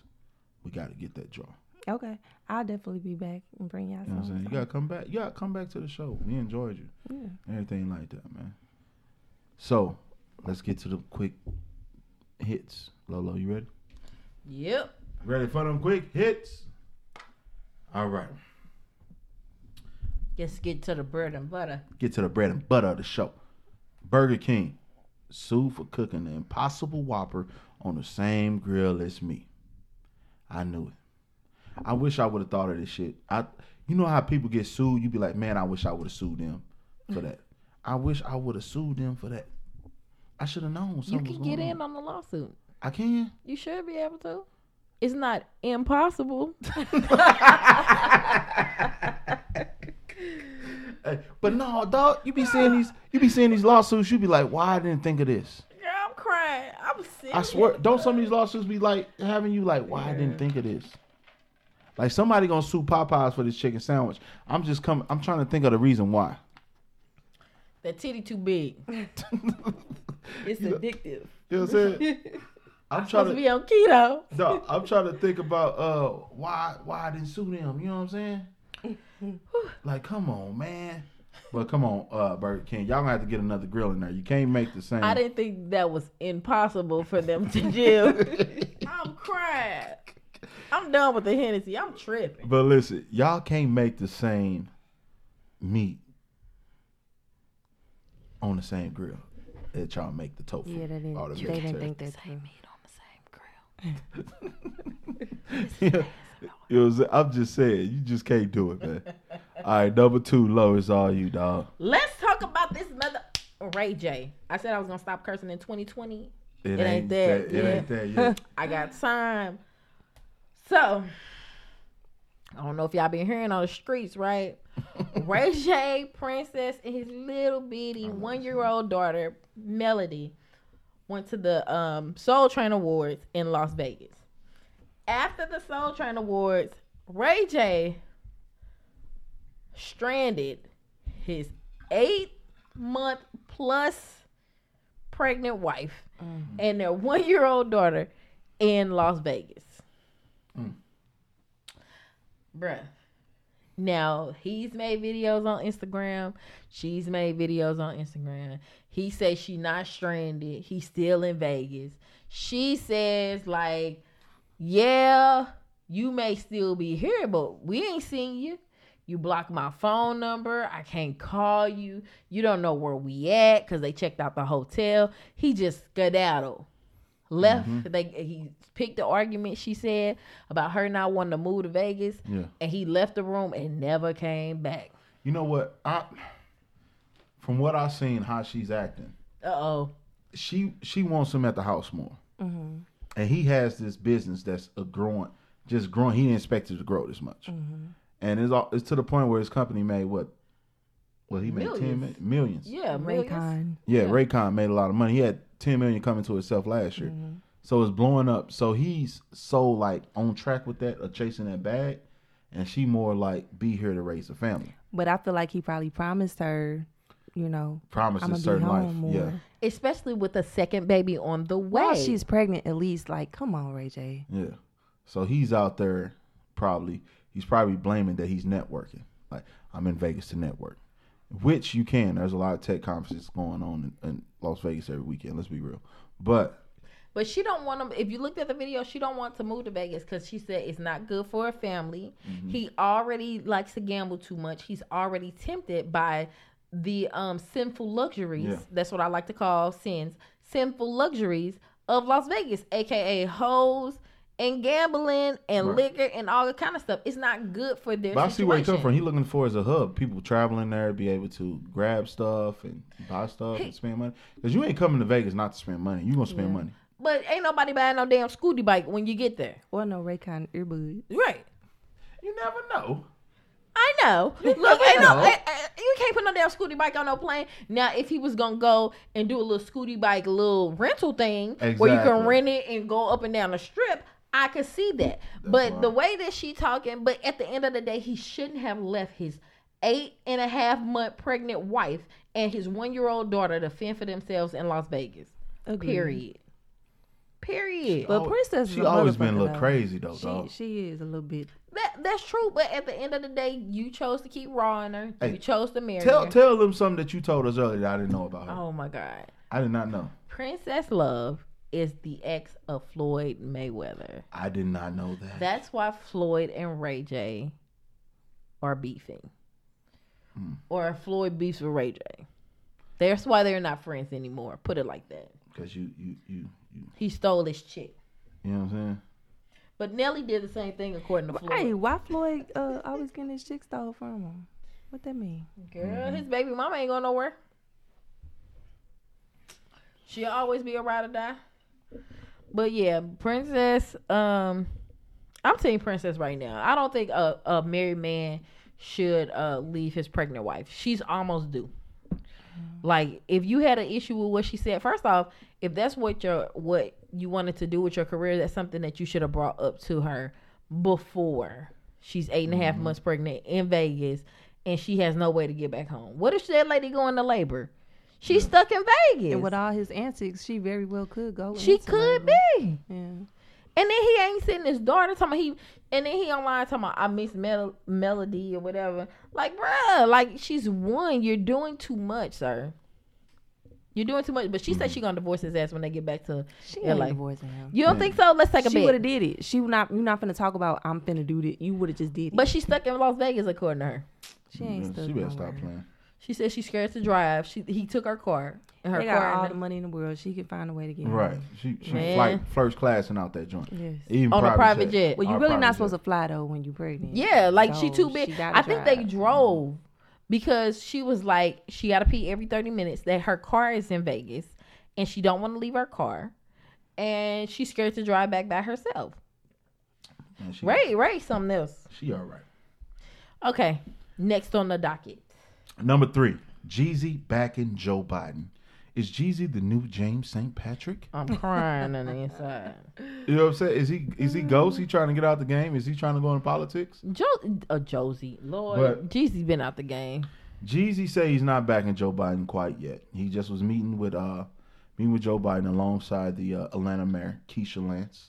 We got to get that draw. Okay. I'll definitely be back and bring y'all You know what I'm saying? You gotta come back. You gotta come back to the show. We enjoyed you. Yeah. Everything like that, man. So let's get to the quick hits. Lolo, you ready? Yep. Ready for them quick hits? All right. Let's get to the bread and butter. Get to the bread and butter of the show. Burger King sued for cooking the Impossible Whopper on the same grill as me. I knew it. I wish I would have thought of this shit. I, you know how people get sued? You be like, man, I wish I would have sued them for that. I wish I would have sued them for that. I should have known You can get going in on. on the lawsuit. I can. You should be able to. It's not impossible. But no, dog, you be seeing these, you be seeing these lawsuits. You be like, why I didn't think of this? Girl, I'm crying. I'm serious. I swear, don't some of these lawsuits be like having you like, why I didn't think of this? Like somebody gonna sue Popeyes for this chicken sandwich. I'm just coming. I'm trying to think of the reason why. That titty too big. it's addictive. You know what I'm saying? I'm trying supposed to to be on keto. No, I'm trying to think about uh why why I didn't sue them. You know what I'm saying? like, come on, man. But come on, uh, Burger King, y'all gonna have to get another grill in there. You can't make the same. I didn't think that was impossible for them to do. I'm crying. I'm done with the Hennessy. I'm tripping. But listen, y'all can't make the same meat on the same grill that y'all make the tofu. Yeah, they didn't. or the They didn't vegetarian. think that through. yeah, oh it was. I'm just saying, you just can't do it, man. all right, number two, low is all you, dog. Let's talk about this mother Ray J. I said I was gonna stop cursing in 2020. It It, ain't ain't that. that- it yeah. ain't that yet. I got time. So I don't know if y'all been hearing on the streets, right? Ray J, Princess, and his little bitty one year old daughter, Melody, went to the um, Soul Train Awards in Las Vegas. After the Soul Train Awards, Ray J stranded his eight month plus pregnant wife and their one year old daughter in Las Vegas. Bruh. Now he's made videos on Instagram. She's made videos on Instagram. He says she not stranded. He's still in Vegas. She says like, yeah, you may still be here, but we ain't seen you. You blocked my phone number. I can't call you. You don't know where we at because they checked out the hotel. He just skedaddled left. They he picked the argument she said about her not wanting to move to Vegas, Yeah. and he left the room and never came back. You know what? I from what I've seen, how she's acting, Uh oh. she she wants him at the house more, Mm-hmm. and he has this business that's a growing, just growing. He didn't expect it to grow this much, Mm-hmm. and it's all, it's to the point where his company made what? Well, he made ten Millions. mi- millions. Yeah, millions. Raycon. Yeah, Raycon made a lot of money. He had ten million coming to itself last year, Mm-hmm. so it's blowing up. So he's so like on track with that, or chasing that bag, and she more like be here to raise a family. But I feel like he probably promised her, you know, Promises I'ma be certain life. home Yeah. Especially with a second baby on the way. While she's pregnant, at least, like, come on, Ray J. yeah. So he's out there probably. He's probably blaming that he's networking. Like I'm in Vegas to network, which you can. There's a lot of tech conferences going on in, in Las Vegas every weekend. Let's be real, but But she don't want him. If you looked at the video, she don't want to move to Vegas because she said it's not good for her family. Mm-hmm. He already likes to gamble too much. He's already tempted by the um sinful luxuries. Yeah. That's what I like to call sins. Sinful luxuries of Las Vegas, aka hoes and gambling and Right. liquor and all the kind of stuff. It's not good for their. But I see where he come from. He looking for as a hub. People traveling there be able to grab stuff and buy stuff and spend money. Because you ain't coming to Vegas not to spend money. You gonna spend Yeah. money. But ain't nobody buying no damn scooty bike when you get there. Or no Raycon earbuds. Right. You never know. I know. Look, ain't no, eh, eh, you can't put no damn scooty bike on no plane. Now, if he was gonna go and do a little scooty bike, little rental thing where you can rent it and go up and down the strip, I could see that. but the way that she talking, but at the end of the day, he shouldn't have left his eight and a half month pregnant wife and his one year old daughter to fend for themselves in Las Vegas. Agreed. Period. Period. But Always- Princess, is she always been a little though. crazy, though, She, dog. she is a little bit. That that's true, but at the end of the day, you chose to keep raw in her. Hey, you chose to marry Tell her. tell them something that you told us earlier that I didn't know about her. Oh my God. I did not know. Princess Love is the ex of Floyd Mayweather. I did not know that. That's why Floyd and Ray J are beefing. Hmm. Or Floyd beefs with Ray J. That's why they're not friends anymore. Put it like that. Because you, you you you He stole his chick. you know what I'm saying. But Nelly did the same thing according to Floyd. Hey, why Floyd uh, always getting his chick stole from him? What that mean? Girl, his baby mama ain't going nowhere. She'll always be a ride or die. But yeah, Princess, um, I'm team Princess right now. I don't think a, a married man should uh leave his pregnant wife. She's almost due. Like if you had an issue with what she said, first off, if that's what your what you wanted to do with your career, that's something that you should have brought up to her before she's eight and a half months pregnant in Vegas and she has no way to get back home. What if that lady going to labor? She's stuck in Vegas. And with all his antics, she very well could go. she into could be. Yeah. And then he ain't sitting his daughter talking about he and then he online talking about I miss Mel- Melody or whatever. Like, bruh, like she's one. You're doing too much, sir. You're doing too much. But she said she gonna divorce his ass when they get back to She LA. ain't divorcing him. You don't think so? Let's take a She would have did it. She would not. You're not finna talk about. I'm finna do it. You would have just did it. But she's stuck in Las Vegas according to her. she ain't Yeah, stuck. she better nowhere. stop playing. She said she's scared to drive. She he took her car and her They car. got all the money in the world. She can find a way to get Right. home. She she Man. flight first class and out that joint. Yes. Even On a private jet. Well, you Or really not jet. supposed to fly though when you pregnant. Yeah, like she too big. gotta I think they drove because she was like she got to pee every thirty minutes. That her car is in Vegas and she don't want to leave her car, and she's scared to drive back by herself. And she, Ray, Ray, something else. she all right. Okay, next on the docket. Number three, Jeezy backing Joe Biden. Is Jeezy the new James St. Patrick? I'm crying on the inside. You know what I'm saying? Is he is he ghost? He trying to get out the game? Is he trying to go into politics? Jo, uh, Josie, Lord, But- Jeezy's been out the game. Jeezy say he's not backing Joe Biden quite yet. He just was meeting with uh meeting with Joe Biden alongside the uh, Atlanta mayor Keisha Lance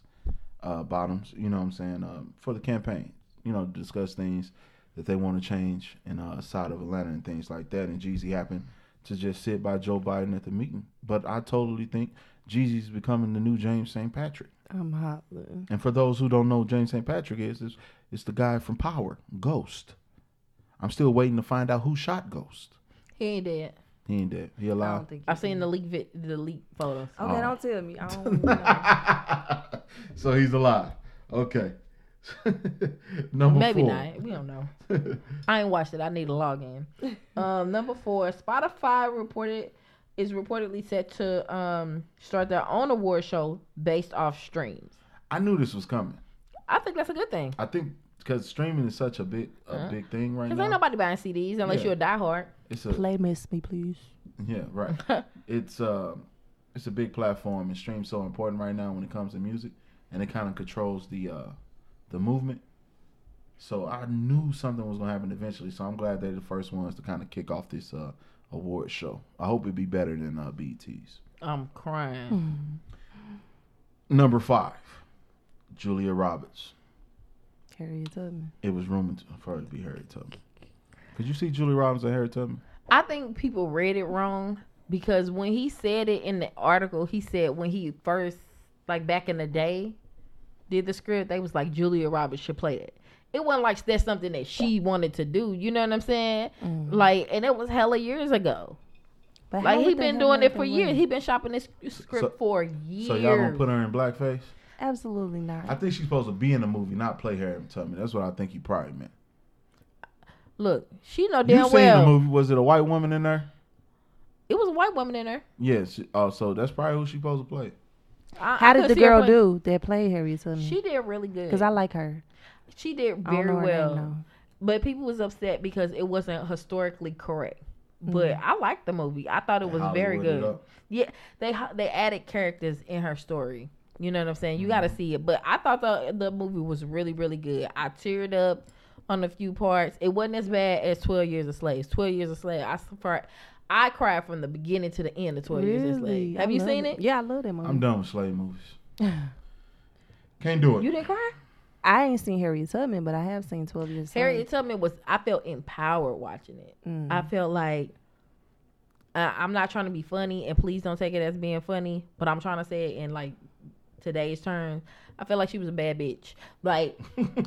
uh, Bottoms. You know what I'm saying um, for the campaign. You know, discuss things that they want to change in uh, side of Atlanta and things like that. And Jeezy happened to just sit by Joe Biden at the meeting. But I totally think Jeezy's becoming the new James St. Patrick. I'm hollering. And for those who don't know who James St. Patrick is, it's, it's the guy from Power, Ghost. I'm still waiting to find out who shot Ghost. He ain't dead. He ain't dead. He alive. don't think. I seen the leak, vi- the leak photos. Okay, Oh. don't tell me. I don't. Know. so he's alive. Okay. Number Maybe four. not. We don't know. I ain't watched it. I need to log in. Um, number four, Spotify reported is reportedly set to um start their own award show based off streams. I knew this was coming. I think that's a good thing. I think because streaming is such a big a Huh? big thing right Cause now. ain't nobody buying CDs unless Yeah. you're a diehard. it's a Play miss me, please. yeah right. it's uh it's a big platform and stream's so important right now when it comes to music and it kind of controls the uh the movement. So I knew something was gonna happen eventually. So I'm glad they're the first ones to kind of kick off this uh award show. I hope it be better than uh BTS. I'm crying. Number five, Julia Roberts. Harriet Tubman. It was rumored for her to be Harriet Tubman. Could you see Julia Roberts and Harriet Tubman? I think people read it wrong because when he said it in the article, he said when he first, like back in the day, did the script, they was like Julia Roberts should play that. It wasn't like that's something that she wanted to do. You know what I'm saying? Mm-hmm. Like, and it was hella years ago. But Like he would been doing it for years. women? He been shopping this script So- for years. So y'all gonna put her in blackface? Absolutely not. I think she's supposed to be in the movie, not play Harriet Tubman. That's what I think he probably meant. Look, she know You damn seen well the movie? Was it a white woman in there? it was a white woman in there. Yes. Oh, so that's probably who she's supposed to play. I, How I did the see her girl play- do that played Harriet Tubman? She did really good. Because I like her. She did very know her name, well. But people was upset because it wasn't historically correct. But Mm-hmm. I liked the movie. I thought it was very good. Yeah, they they added characters in her story. You know what I'm saying? You got Mm-hmm. to see it. But I thought the the movie was really really good. I teared up on a few parts. It wasn't as bad as 12 Years a Slave. 12 Years a Slave. I suffered. I cried from the beginning to the end of 12 Years a Slave. Have I you seen it? Yeah, I love that movie. I'm done with slave movies. Can't do it. You didn't cry? I ain't seen Harriet Tubman, but I have seen Twelve Years. a Slave. Harriet Tubman was. I felt empowered watching it. Mm. I felt like I, I'm not trying to be funny, and please don't take it as being funny, but I'm trying to say it in like today's terms. I feel like she was a bad bitch. Like,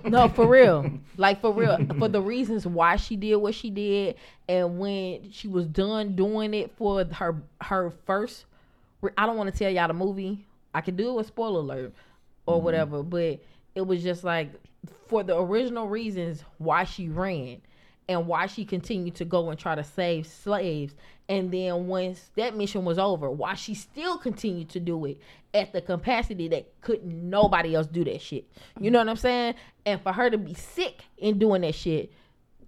no, for real. Like for real, for the reasons why she did what she did, and when she was done doing it for her her first. I don't want to tell y'all the movie. I can do it with spoiler alert or mm-hmm. whatever, but it was just like for the original reasons why she ran and why she continued to go and try to save slaves. And then once that mission was over, why she still continued to do it at the capacity that couldn't nobody else do that shit. You know what I'm saying? And for her to be sick in doing that shit,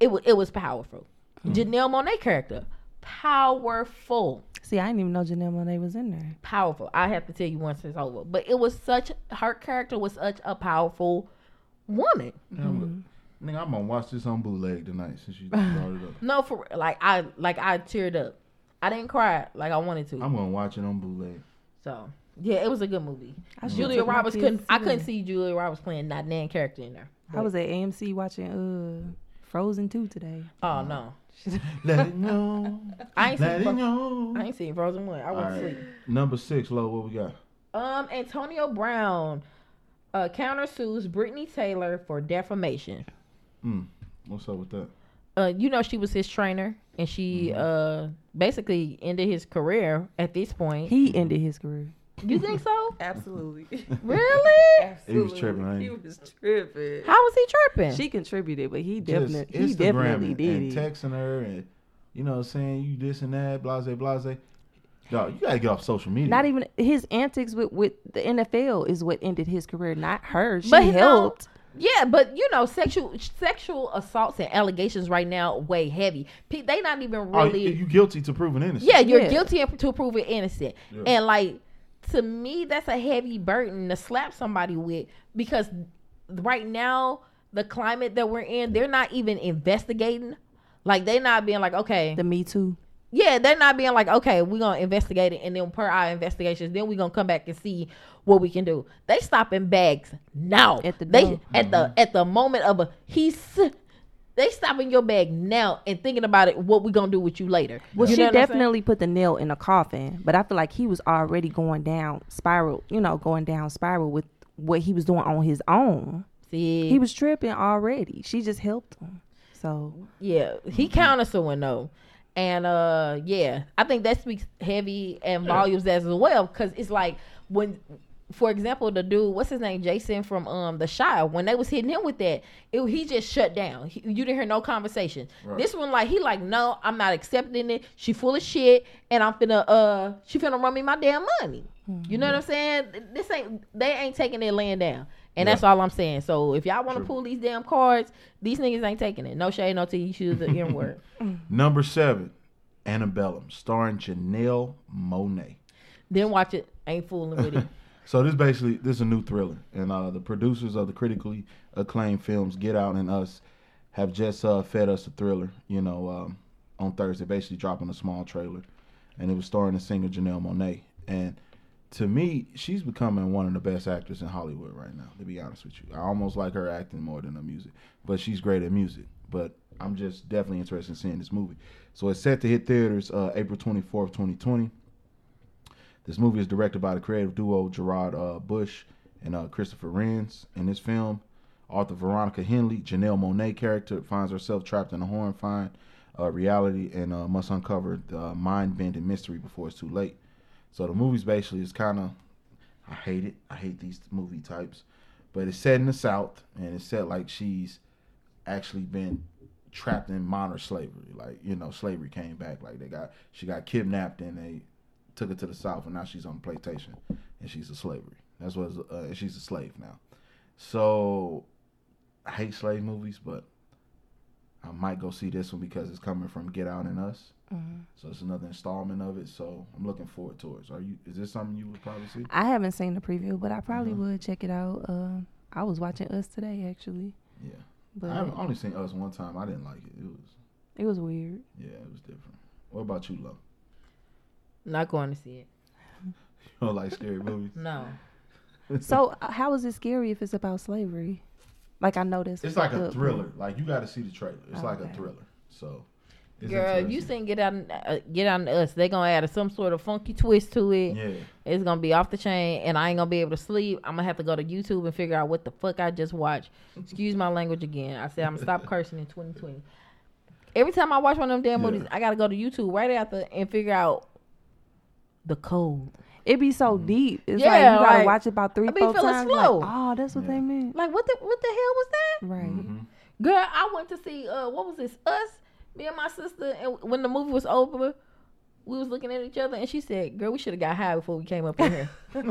it was it was powerful. Mm. Janelle Monae character, powerful See, I didn't even know Janelle Monae was in there. powerful. I have to tell you once it's over. But it was such her character was such a powerful woman. Yeah, but- Nigga, I'm gonna watch this on bootleg tonight since you brought it up. No, for like I like I teared up. I didn't cry like I wanted to. I'm gonna watch it on bootleg. so yeah, it was a good movie. I Julia Roberts couldn't. to I couldn't see Julia Roberts playing not nan character in there. I was at AMC watching uh Frozen two today. Oh no, Let it know. I ain't Let seen. it Fro- know. I ain't seen Frozen one. I All went right. to sleep. Number six, Lo, what we got? Um, Antonio Brown uh, countersues Britney Taver for defamation. Mm, what's up with that? uh, you know, she was his trainer, and she uh basically ended his career at this point. He ended his career. You think so? Absolutely. really? Absolutely. He was tripping, ain't he? He was tripping. How was he tripping? She contributed, but he Just definitely he Instagramming definitely did and it. texting her and you know saying you this and that, blase blase. Dog, you gotta get off social media. Not even his antics with with the NFL is what ended his career, not her. She But he- no, helped. Yeah, but you know, sexual sexual assaults and allegations right now weigh heavy. Pe- They not even Oh, really. you, you guilty to proven innocent. yeah, you're Yeah. guilty to prove it innocent. Yeah. And like to me, that's a heavy burden to slap somebody with because right now the climate that we're in, they're not even investigating. Like they're not being like, okay, The Me Too. Yeah, they're not being like, okay, we're gonna investigate it, and then per our investigations, then we're gonna come back and see what we can do. They stopping bags now. At the they door. at the mm-hmm. at the moment of a he's they stopping your bag now and thinking about it. What we gonna do with you later? Well, You she know what I'm saying? definitely put the nail in the coffin, but I feel like he was already going down spiral. You know, going down spiral with what he was doing on his own. see. He was tripping already. She just helped him. So Yeah, he countersuing though, and uh, yeah, I think that speaks heavy and volumes as well because it's like when, for example, the dude, what's his name, Jason from um the Chi, when they was hitting him with that, it, he just shut down. He, you didn't hear no conversation. This one, like he like, no, I'm not accepting it. She full of shit, and I'm finna uh, she finna run me my damn money. You know what I'm saying? This ain't they ain't taking their land down. And that's all I'm saying. So if y'all want to pull these damn cards, these niggas ain't taking it. No shade, no tea. You choose the N word. Number seven, Antebellum, starring Janelle Monae. then watch it. Ain't fooling with it. So this basically this is a new thriller, and uh, the producers of the critically acclaimed films Get Out and Us have just uh, fed us a thriller. You know, um, on Thursday, basically dropping a small trailer, and it was starring the singer Janelle Monae. And to me, she's becoming one of the best actors in Hollywood right now. To be honest with you, I almost like her acting more than her music, but she's great at music. But I'm just definitely interested in seeing this movie. So it's set to hit theaters uh, April 24th, 2020. This movie is directed by the creative duo Gerard uh, Bush and uh, Christopher Renz. In this film, author Veronica Henley, Janelle Monae character, finds herself trapped in a horrifying uh, reality and uh, must uncover the mind-bending mystery before it's too late. So the movie's basically is kind of, I hate it. I hate these movie types, but it's set in the South and it's set like she's actually been trapped in modern slavery. Like you know, slavery came back. Like they got she got kidnapped and they took her to the South, and now she's on plantation and she's a slavery. That's what uh, she's a slave now. So I hate slave movies, but I might go see this one because it's coming from Get Out and Us. So it's another installment of it. So I'm looking forward to it. So are you? Is this something you would probably see? I haven't seen the preview, but I probably Uh-huh. would check it out. Uh, I was watching Us today actually, Yeah. but I've only seen Us one time. I didn't like it. It was it was weird. yeah, it was different. What about you, Lo? Not going to see it. You don't like scary movies? No. So uh, how is it scary if it's about slavery? Like I noticed. It's like a thriller. Like you got to see the trailer. It's like a thriller. So, it's Girl, you interesting. seen Get Out, uh, Get Out and Us. They gonna add some sort of funky twist to it. Yeah. It's gonna be off the chain, and I ain't gonna be able to sleep. I'm gonna have to go to YouTube and figure out what the fuck I just watched. Excuse my language again. I said I'm gonna stop cursing in 2020. Every time I watch one of them damn Yeah. movies, I gotta go to YouTube right after and figure out the code. It be so deep. It's like you gotta like, watch it about three, I be four feeling times. slow. Like, oh, that's what Yeah. they meant. Like what the what the hell was that? Right. Mm-hmm. Girl, I went to see uh what was this? Us, me and my sister, and when the movie was over, we was looking at each other, and she said, "Girl, we should have got high before we came up in here." we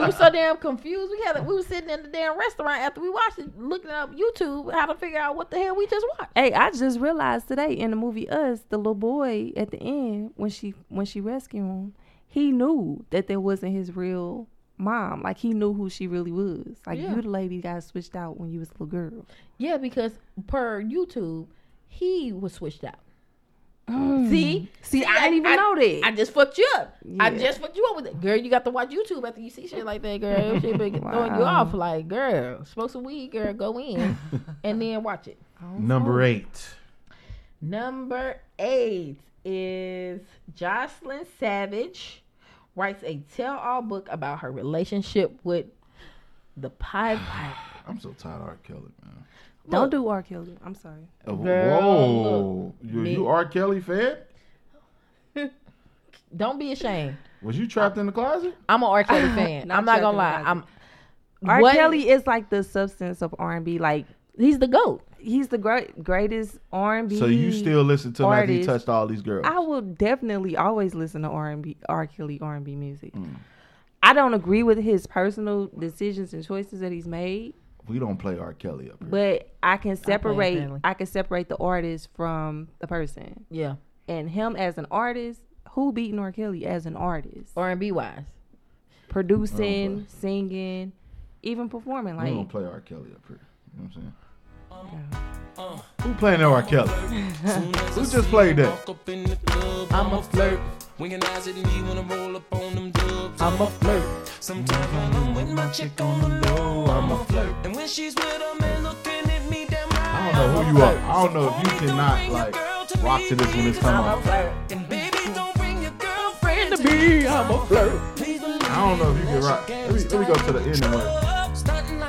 were so damn confused. We had we were sitting in the damn restaurant after we watched it, looking up YouTube how to figure out what the hell we just watched. Hey, I just realized today in the movie Us, the little boy at the end when she when she rescued him, he knew that there wasn't his real mom. Like he knew who she really was. Like Yeah. you, the lady, got switched out when you was a little girl. Yeah, because per YouTube, he was switched out. Mm. See, See, I didn't even know that. I just fucked you up. I just fucked you up with it, girl. You got to watch YouTube after you see shit like that, girl. That shit be throwing you off. Like, girl, smoke some weed, girl. Go in and then watch it. Number eight. Number eight is Jocelyn Savage writes a tell-all book about her relationship with the Pied Piper. I'm so tired of R. Kelly, man. Don't do R. Kelly. I'm sorry. Oh, Girl, Whoa, you, me- you R. Kelly fan? Don't be ashamed. Was you trapped in the closet? I'm an R. Kelly fan. Not I'm not gonna trapped lie. in I'm R. what- Kelly is like the substance of R and B. Like He's the goat. he's the great greatest R and B. So you still listen to him after he artist. touched all these girls? I will definitely always listen to R and B, R. Kelly R and B music. Mm. I don't agree with his personal decisions and choices that he's made, We don't play R. Kelly up here. But I can separate. apparently. I can separate the artist from the person, Yeah. and him as an artist. Who beat R. Kelly as an artist? R and B wise. Producing, singing, even performing. Like we Like don't play R. Kelly up here. You know what I'm saying? Who playing R. Kelly? Who just played that? I'm a flirt. Winking eyes at me when I roll up on them dubs. I'm a flirt. Sometimes when I'm with my chick on the low, I'm a flirt. And when she's with a man looking at me, damn I don't know who you are. I don't know if you cannot like rock to this when it's a flirt. And baby, don't bring your girlfriend To me, I'm a flirt. I don't know if you can rock. Let me, let me go to the end of it.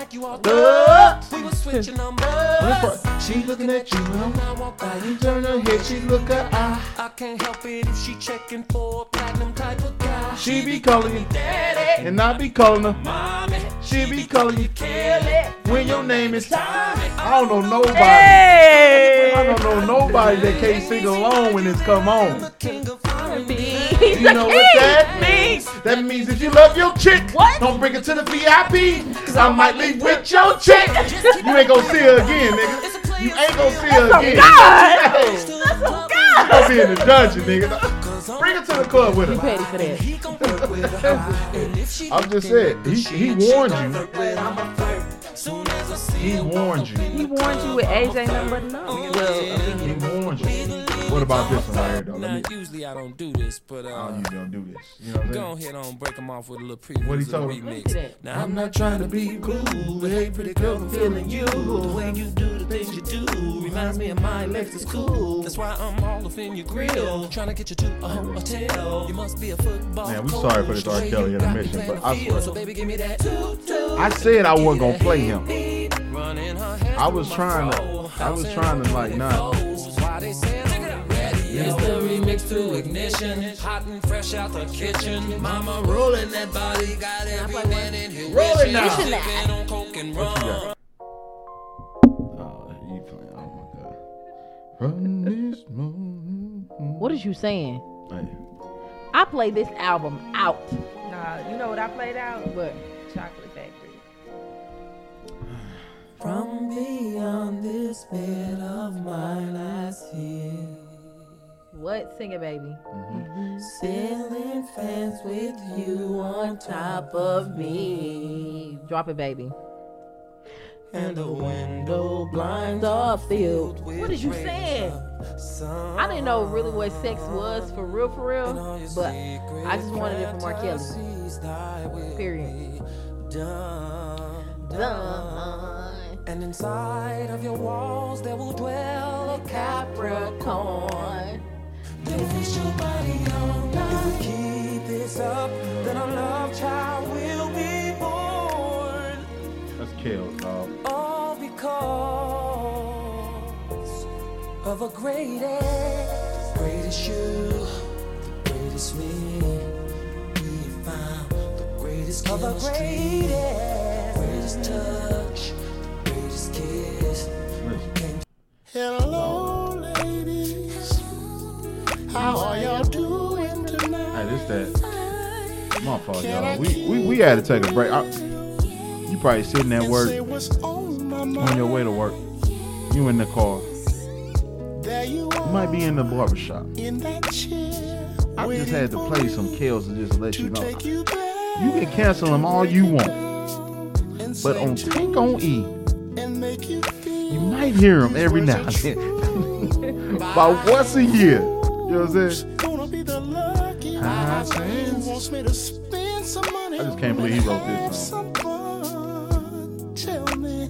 Like you are Uh, We were switching numbers. She looking at you. When I walk by, you Turn her head, she look her eye. I can't help it if she checking for a platinum type of guy. She be calling you daddy, and I be calling her. Mommy, She be calling you Kelly when your name is Tommy. I don't know nobody. Hey. I don't know nobody that can't sing along when it's come on. The king. You know what that means? That means if you love your chick, What? don't bring her to the VIP. Cause I might leave with your chick. You ain't gonna see her again, nigga. You ain't gonna see her again. God. You gonna be in the dungeon, nigga. Bring her to the club with You petty for that. He gon' work with her. And if she I'm just saying, he, he warned you. I'm a flirt. Soon as I see He warned you. he warned you with AJ number nine. no. He warned you. What about this one right here, though? Now, Let me. usually I don't do this, but I uh, don't usually don't do this. You know what I'm saying? go ahead on break them off with a little preview. What he of the told him? remix. Look at that. Now I'm not trying to be cool, but hey, pretty girl, I'm feeling you. The way you do the things you do reminds me of my Lexus cool. That's why I'm all up in your grill, trying to get you to a hotel. You must be a football. Man, we coach. sorry for this R. The way Kelly you intermission, but I swear- So baby, give me that toot toot. I said I wasn't gonna play him. Running her hands I was trying to- I was trying to, like, not- It's the remix to ignition, hot and fresh out the kitchen. Mama rolling that body, got every man in here Roll it wishing. now. Sipping on coke and What you rum. got? Oh, he playing. Oh my god. Run this moon. What is you saying? I play this album out. Nah, you know what I played out? But Chocolate Factory. From beyond this bed of mine, I see what? Sing it, baby. Mm-hmm. ceiling fans with you on top of me, Drop it, baby. and the window blinds are filled with What did you say? I didn't know really what sex was for real, for real. But I just wanted it from R. Kelly. Period. Done. And inside of your walls there will dwell a Capricorn. You'll feast your body all night. If we keep this up, then our love child will be born. that's kills, dog. All because of a greatest, greatest you, the greatest me. We found the greatest of a greatest, greatest fault, y'all. We, we we had to take a break. I, you probably sitting at work on my mind. on your way to work. You in the car. You might be in the barbershop. in that chair. I just had to play some kills to just let you know. you can cancel them all you want, but on Tank on E, you you might hear them every now and then. About once a year. You know what I'm saying? Can't believe he wrote this song. some. Tell me,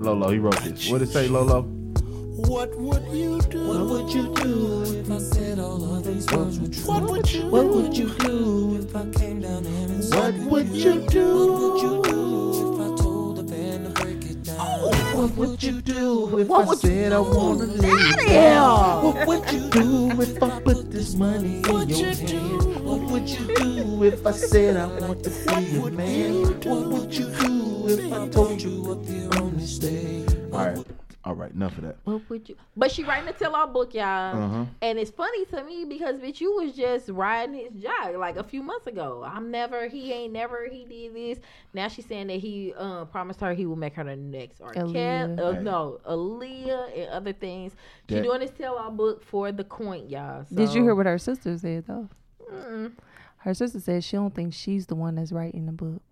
Lolo, he wrote this. What did it say, Lolo? what would you do? What would you do? If I said all of these words were true, What would you what would you do if I came down here and said, What would you do? What would you do if I told the band to break it down? What would you do if What I said I wanna lay you Damn. What would you do if I put this money in your hand? What would you do if I said I want to be your man? What would you do if I told you what the only stay? All right. All right, enough of that. What would you? But she writing a tell-all book, y'all, Uh-huh. and it's funny to me because bitch, you was just riding his jock like a few months ago. I'm never, he ain't never, he did this. Now she's saying that he uh, promised her he will make her the next or Aaliyah. uh, Hey. no, Aaliyah and other things. She That- doing this tell-all book for the coin, y'all. Did you hear what her sister said though? Mm-mm. Her sister says she don't think she's the one that's writing the book.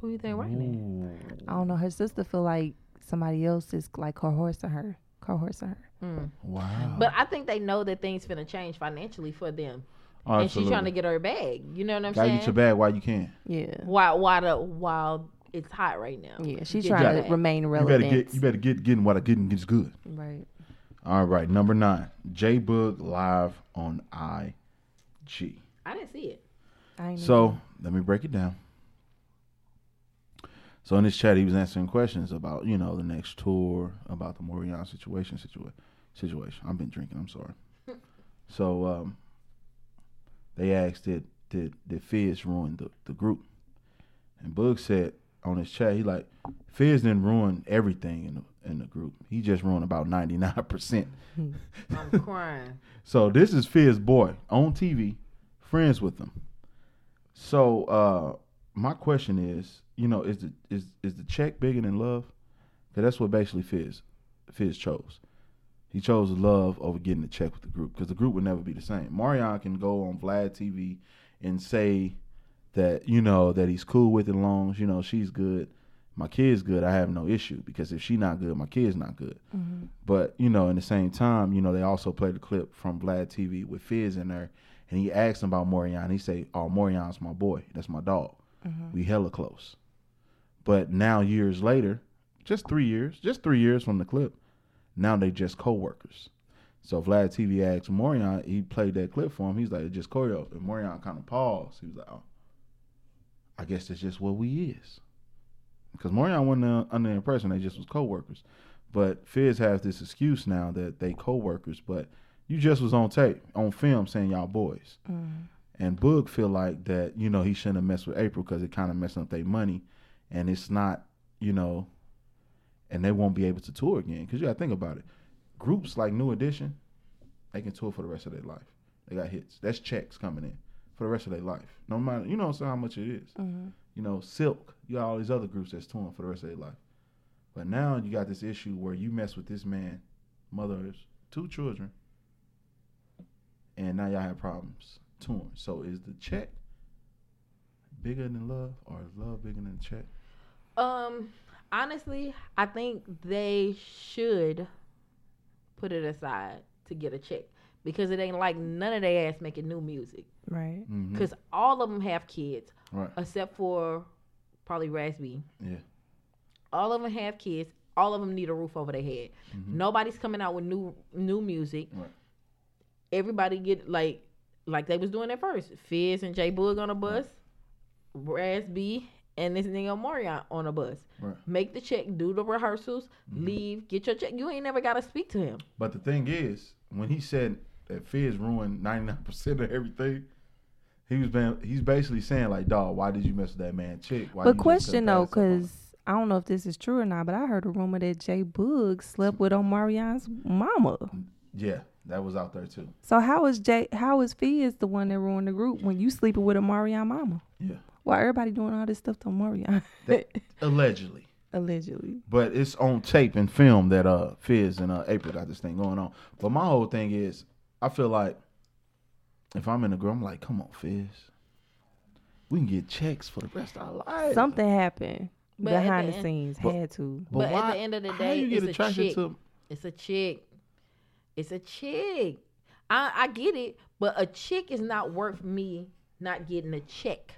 Who you think writing I don't know. Her sister feel like somebody else is like her horse to her, her horse to her. Mm. Wow. But I think they know that things finna change financially for them, Oh, and she's trying to get her bag. You know what I'm Gotta saying? get your bag while you can. Yeah, While while the while it's hot right now. yeah. She's Get trying to bag. remain relevant. You better get you better get getting what I getting is good. right. All right, number nine. J Boog live on IG. I didn't see it. I ain't So let me break it down. So in this chat, he was answering questions about you know the next tour, about the Omarion situation, situa- situation. I've been drinking. I'm sorry. so um, they asked, did did did Fizz ruin the, the group? And Boog said on his chat, he like Fizz didn't ruin everything in the in the group. He just ruined about ninety nine percent. I'm crying. So this is Fizz boy on TV, friends with them. So uh my question is, you know, is the is is the check bigger than love? Cause that's what basically Fizz Fizz chose. He chose love over getting the check with the group because the group would never be the same. Marion can go on Vlad TV and say that you know that he's cool with it, long as you know she's good. My kid's good. I have no issue because if she not good, my kid's not good. But you know, in the same time, you know, they also played the clip from Vlad TV with Fizz in there, and he asked him about Omarion. He say, "Oh, Omarion's my boy. That's my dog. Mm-hmm. We hella close." But now, years later, just three years, just three years from the clip, now they just co-workers. So Vlad TV asked Omarion, he played that clip for him. He's like, "It's just choreo." And Omarion kind of paused. He was like, "Oh, I guess that's just what we is." Because Omarion wasn't under the impression they just was co-workers. But Fizz has this excuse now that they co-workers, but you just was on tape, on film, saying y'all boys. Mm. And Boog feel like that, you know, he shouldn't have messed with Apryl because it kind of messed up their money, and it's not, you know, and they won't be able to tour again. Because you got to think about it. Groups like New Edition, they can tour for the rest of their life. They got hits. That's checks coming in for the rest of their life. No matter, you know, what how much it is. Mm-hmm. You know, Silk, you got all these other groups that's touring for the rest of their life. But now you got this issue where you mess with this man, mother's two children, and now y'all have problems touring. So is the check bigger than love, or is love bigger than the check? Um, honestly, I think they should put it aside to get a check because it ain't like none of their ass making new music. Right. Mhm. Because all of them have kids, Right. except for probably Raz-B. Yeah. All of them have kids. All of them need a roof over their head. Nobody's coming out with new new music. Right. Everybody get like like they was doing at first. Fizz and J Boog on a bus, Raz-B and this nigga Omarion on a bus. Right. Make the check, do the rehearsals, mm-hmm. leave, get your check. You ain't never gotta speak to him. But the thing is, when he said that Fizz ruined 99% of everything, he was been, he's basically saying like, dog, why did you mess with that man chick? Why But question though, pass up on it?" because I don't know if this is true or not, but I heard a rumor that J Boog slept with Omarion's mama. Yeah, that was out there too. So how is Jay? How is Fizz the one that ruined the group when you sleeping with Omarion mama? Yeah. Why everybody doing all this stuff to Omarion? That, allegedly. Allegedly. But it's on tape and film that uh Fizz and uh Apryl got this thing going on. But my whole thing is, I feel like if I'm in a group, I'm like, come on, Fizz. We can get checks for the rest of our lives. Something happened But behind the the, end- scenes. But- had to. But, why- at the end of the how day, you get it's a attracted chick. to It's a chick. It's a chick. I I get it, but a chick is not worth me not getting a check.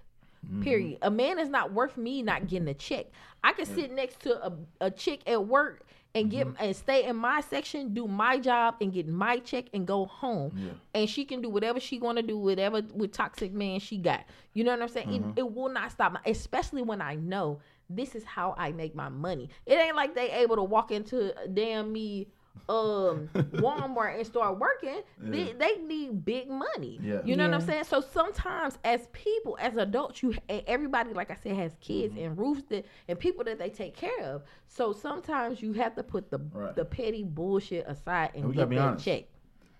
Mm-hmm. Period. A man is not worth me not getting a check. I can sit next to a, a chick at work and get Mm-hmm. and stay in my section, do my job, and get my check and go home. Yeah. And she can do whatever she want to do, whatever with toxic man she got. You know what I'm saying? Mm-hmm. It, it will not stop. Especially when I know this is how I make my money. It ain't like they able to walk into damn me um Walmart and start working, they, they need big money. Yeah. You know what I'm saying? So sometimes as people, as adults, you and everybody, like I said, has kids Mm-hmm. and roofs that and people that they take care of. So sometimes you have to put the Right. the petty bullshit aside and, And we get gotta be that honest. check.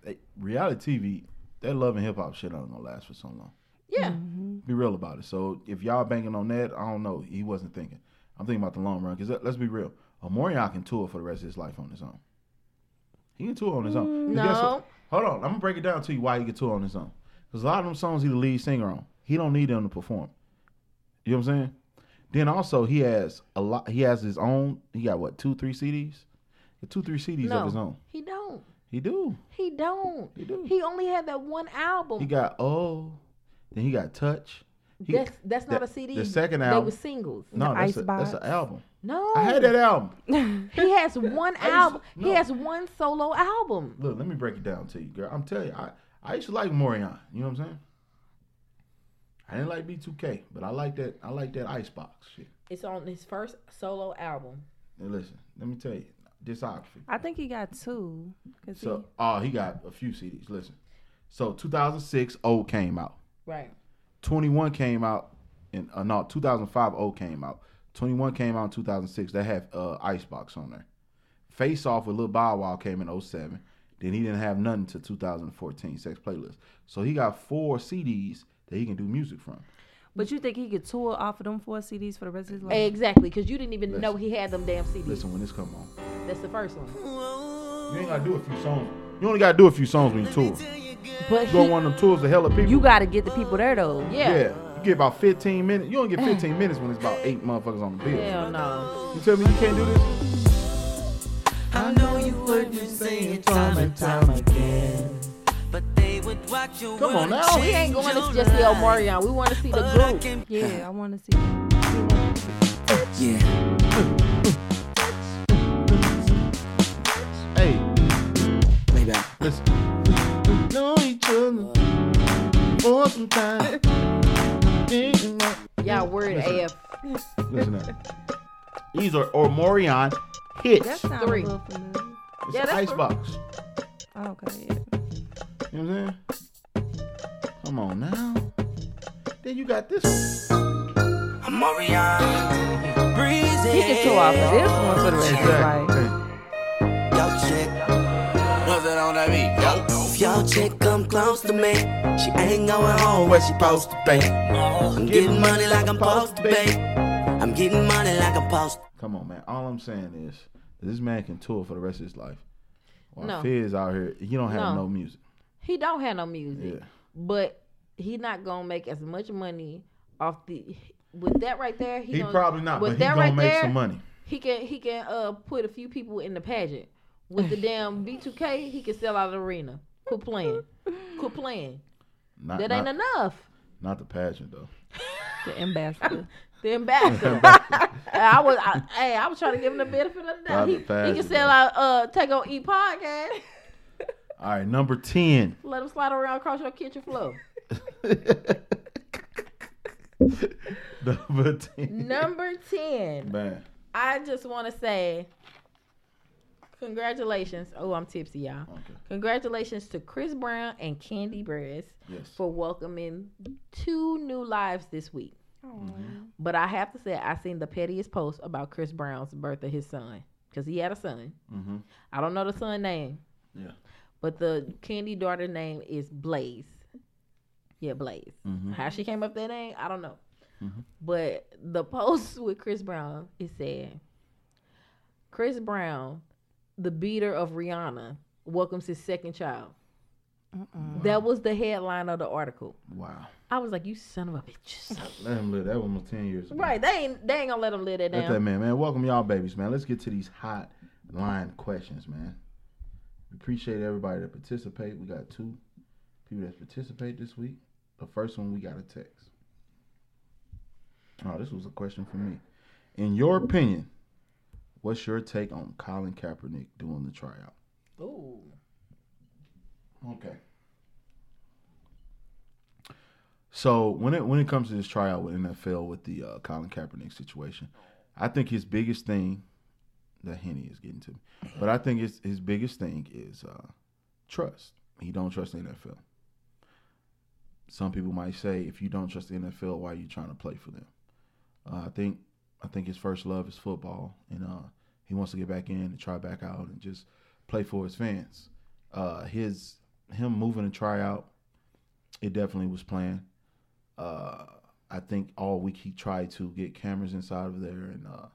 They, reality TV, that love and hip hop shit ain't gonna last for so long. Yeah. Be real about it. So if y'all banking on that, I don't know. He wasn't thinking. I'm thinking about the long run. Because let's be real, Omarion can tour for the rest of his life on his own. He can tour on his own. guess mm, No. Hold on, I'm gonna break it down to you why he can tour on his own. Because a lot of them songs he the lead singer on. He don't need them to perform. You know what I'm saying? Then also he has a lot. He has his own. He got what two, three CDs? He two, three CDs no, of his own. he don't. He do. He don't. He do. He only had that one album. He got oh. Then he got touch. He- that's that's not the- a CD. The second album. They were singles. No, that's, a, that's an album. No, I had that album. He has one album. to- He has one solo album. Look, let me break it down to you, girl. I'm telling you, I, I used to like Omarion. You know what I'm saying? I didn't like B2K, but I like that. I like that Icebox shit. It's on his first solo album. And listen, let me tell you, discography. I think he got two. 'cause So, oh, he got a few CDs. Listen, so 2006, O came out. Right. 21 came out, and uh, no, 2005 O came out. 21 came out in 2006. They have uh, Icebox on there. Face Off with Lil Bow Wow came in 07. Then he didn't have nothing to 2014 Sex Playlist. So he got four CDs that he can do music from. But you think he could tour off of them four CDs for the rest of his life? Exactly, because you didn't even Listen. know he had them damn CDs. Listen, when this come on, That's the first one. you ain't gotta do a few songs. You only gotta do a few songs when you tour. But You go on he, one of them tours to hell of people. You got to get the people there though. yeah. yeah. You get about 15 minutes. You only get 15 minutes when it's about eight motherfuckers on the bill. Hell no. You tell me you can't do this? I know you heard me say it time and time again. But they would watch you. Come on now. We ain't going to just see Omarion. We want to see the group. Yeah, I want to see. Yeah. Hey, Maybe I. Know each other for some time. Y'all word AF. Listen now. These are Omarion hits. That sounds Three. a little. It's Yeah, an that's icebox. Okay, yeah. You know what I'm saying? Come on now. Then you got this one. Omarion. Breezy. He can tour off of this one for the rest of his life. Hey, Yo, chick. What's that on that beat? Yo. If your chick come close to me, she ain't going home where she supposed to be. I'm getting money like I'm supposed to be. I'm getting money like I'm supposed to. Come on, man. All I'm saying is this man can tour for the rest of his life. While No. Fizz out here, he don't have No. no, music. He don't have no music. Yeah. But he not going to make as much money off the. With that right there, he, He gonna- probably not, with but he that gonna right make there, some money. He can he can uh put a few people in the pageant. With the damn B2K, he can sell out the arena. Quit playing. Quit playing. Not, That not, ain't enough. not the pageant though. The ambassador. The ambassador. I was, I, hey, I was trying to give him the benefit of the doubt. He, the he can sell out, uh, Tank on E podcast. All right, number ten. Let him slide around across your kitchen floor. number ten. Number ten. Man, I just want to say, congratulations. Oh, I'm tipsy, y'all. okay. Congratulations to Chris Brown and Kandi Burruss Yes. for welcoming two new lives this week. But I have to say, I seen the pettiest post about Chris Brown's birth of his son because he had a son. Mm-hmm. I don't know the son name, Yeah. but the Kandi daughter name is Blaze. Yeah, Blaze. Mhm. How she came up that name, I don't know. Mhm. But the post with Chris Brown it said, Chris Brown, the beater of Rihanna, welcomes his second child. That was the headline of the article. Wow. I was like, "You son of a bitch!" Let him live. That one was ten years ago. right? They ain't they ain't gonna let him live that Let that man, man. Welcome y'all, babies, man. Let's get to these hot line questions, man. We appreciate everybody that participate. We got two people that participate this week. The first one we got a text. Oh, this was a question for me. In your opinion, what's your take on Colin Kaepernick doing the tryout? Ooh, Okay. So when it when it comes to this tryout with NFL with the uh, Colin Kaepernick situation, I think his biggest thing that henny is getting to me. But I think his his biggest thing is uh, trust. He don't trust the NFL. Some people might say, if you don't trust the NFL, why are you trying to play for them? Uh, I think I think his first love is football, and uh, he wants to get back in and try back out and just play for his fans. Uh, his him moving to try out, it definitely was planned. Uh, I think all week he tried to get cameras inside of there and uh,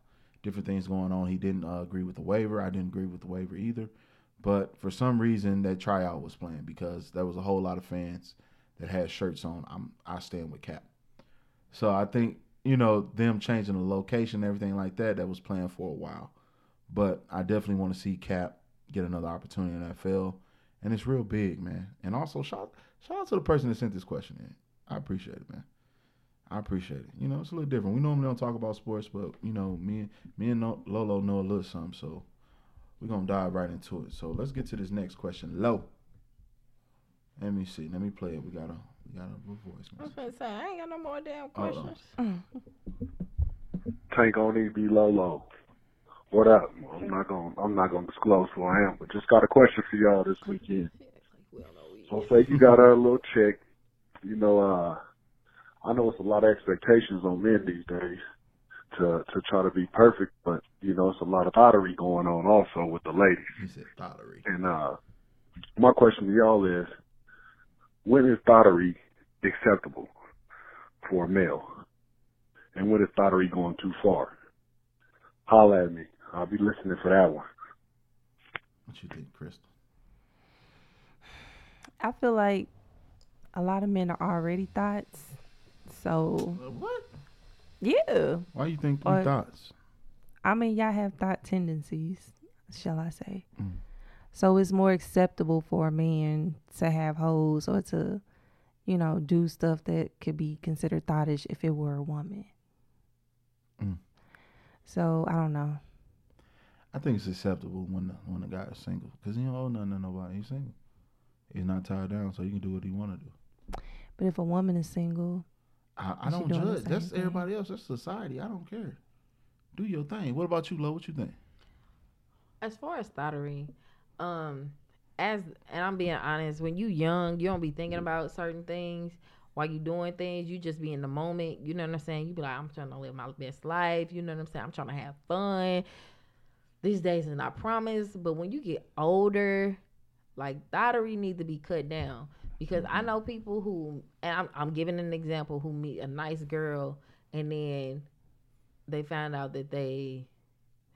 different things going on. He didn't uh, agree with the waiver. I didn't agree with the waiver either. But for some reason, that tryout was planned because there was a whole lot of fans that had shirts on. I'm I stand with Cap. So I think you know them changing the location, everything like that, that was planned for a while. But I definitely want to see Cap get another opportunity in NFL, and it's real big, man. And also shout shout out to the person that sent this question in. I appreciate it, man. I appreciate it. You know, it's a little different. We normally don't talk about sports, but you know, me me and Lolo know a little something, so we're gonna dive right into it. So let's get to this next question. Low. Let me see. Let me play it. We got a we got a voice I was message. gonna say I ain't got no more damn questions. Tank on EB Lolo. What up? I'm not gonna I'm not gonna disclose who I am, but just got a question for y'all this weekend. So say you got a little chick, you know, uh I know it's a lot of expectations on men these days to to try to be perfect, but you know, it's a lot of pottery going on also with the ladies. He said thottery. And uh my question to y'all is when is thottery acceptable for a male? And when is thottery going too far? Holla at me. I'll be listening for that one. What you think, Crystal? I feel like a lot of men are already thoughts. So what? Yeah. Why you think Or- thoughts? I mean, y'all have thought tendencies, shall I say? Mm. So it's more acceptable for a man to have hoes or to, you know, do stuff that could be considered thoughtish if it were a woman. Mm. So I don't know. I think it's acceptable when the, when a guy is single because he don't owe nothing to nobody. He's single. He's not tied down, so he can do what he want to do. But if a woman is single, I, I don't judge. That's thing? everybody else. That's society. I don't care. Do your thing. What about you, Lo? What you think? As far as thottery, um, as and I'm being honest, when you young, you don't be thinking about certain things while you doing things. You just be in the moment. You know what I'm saying? You be like, I'm trying to live my best life. You know what I'm saying? I'm trying to have fun. These days is not promised, but when you get older, like thottery need to be cut down because I mm-hmm. know people who, and I'm, I'm giving an example, who meet a nice girl and then they find out that they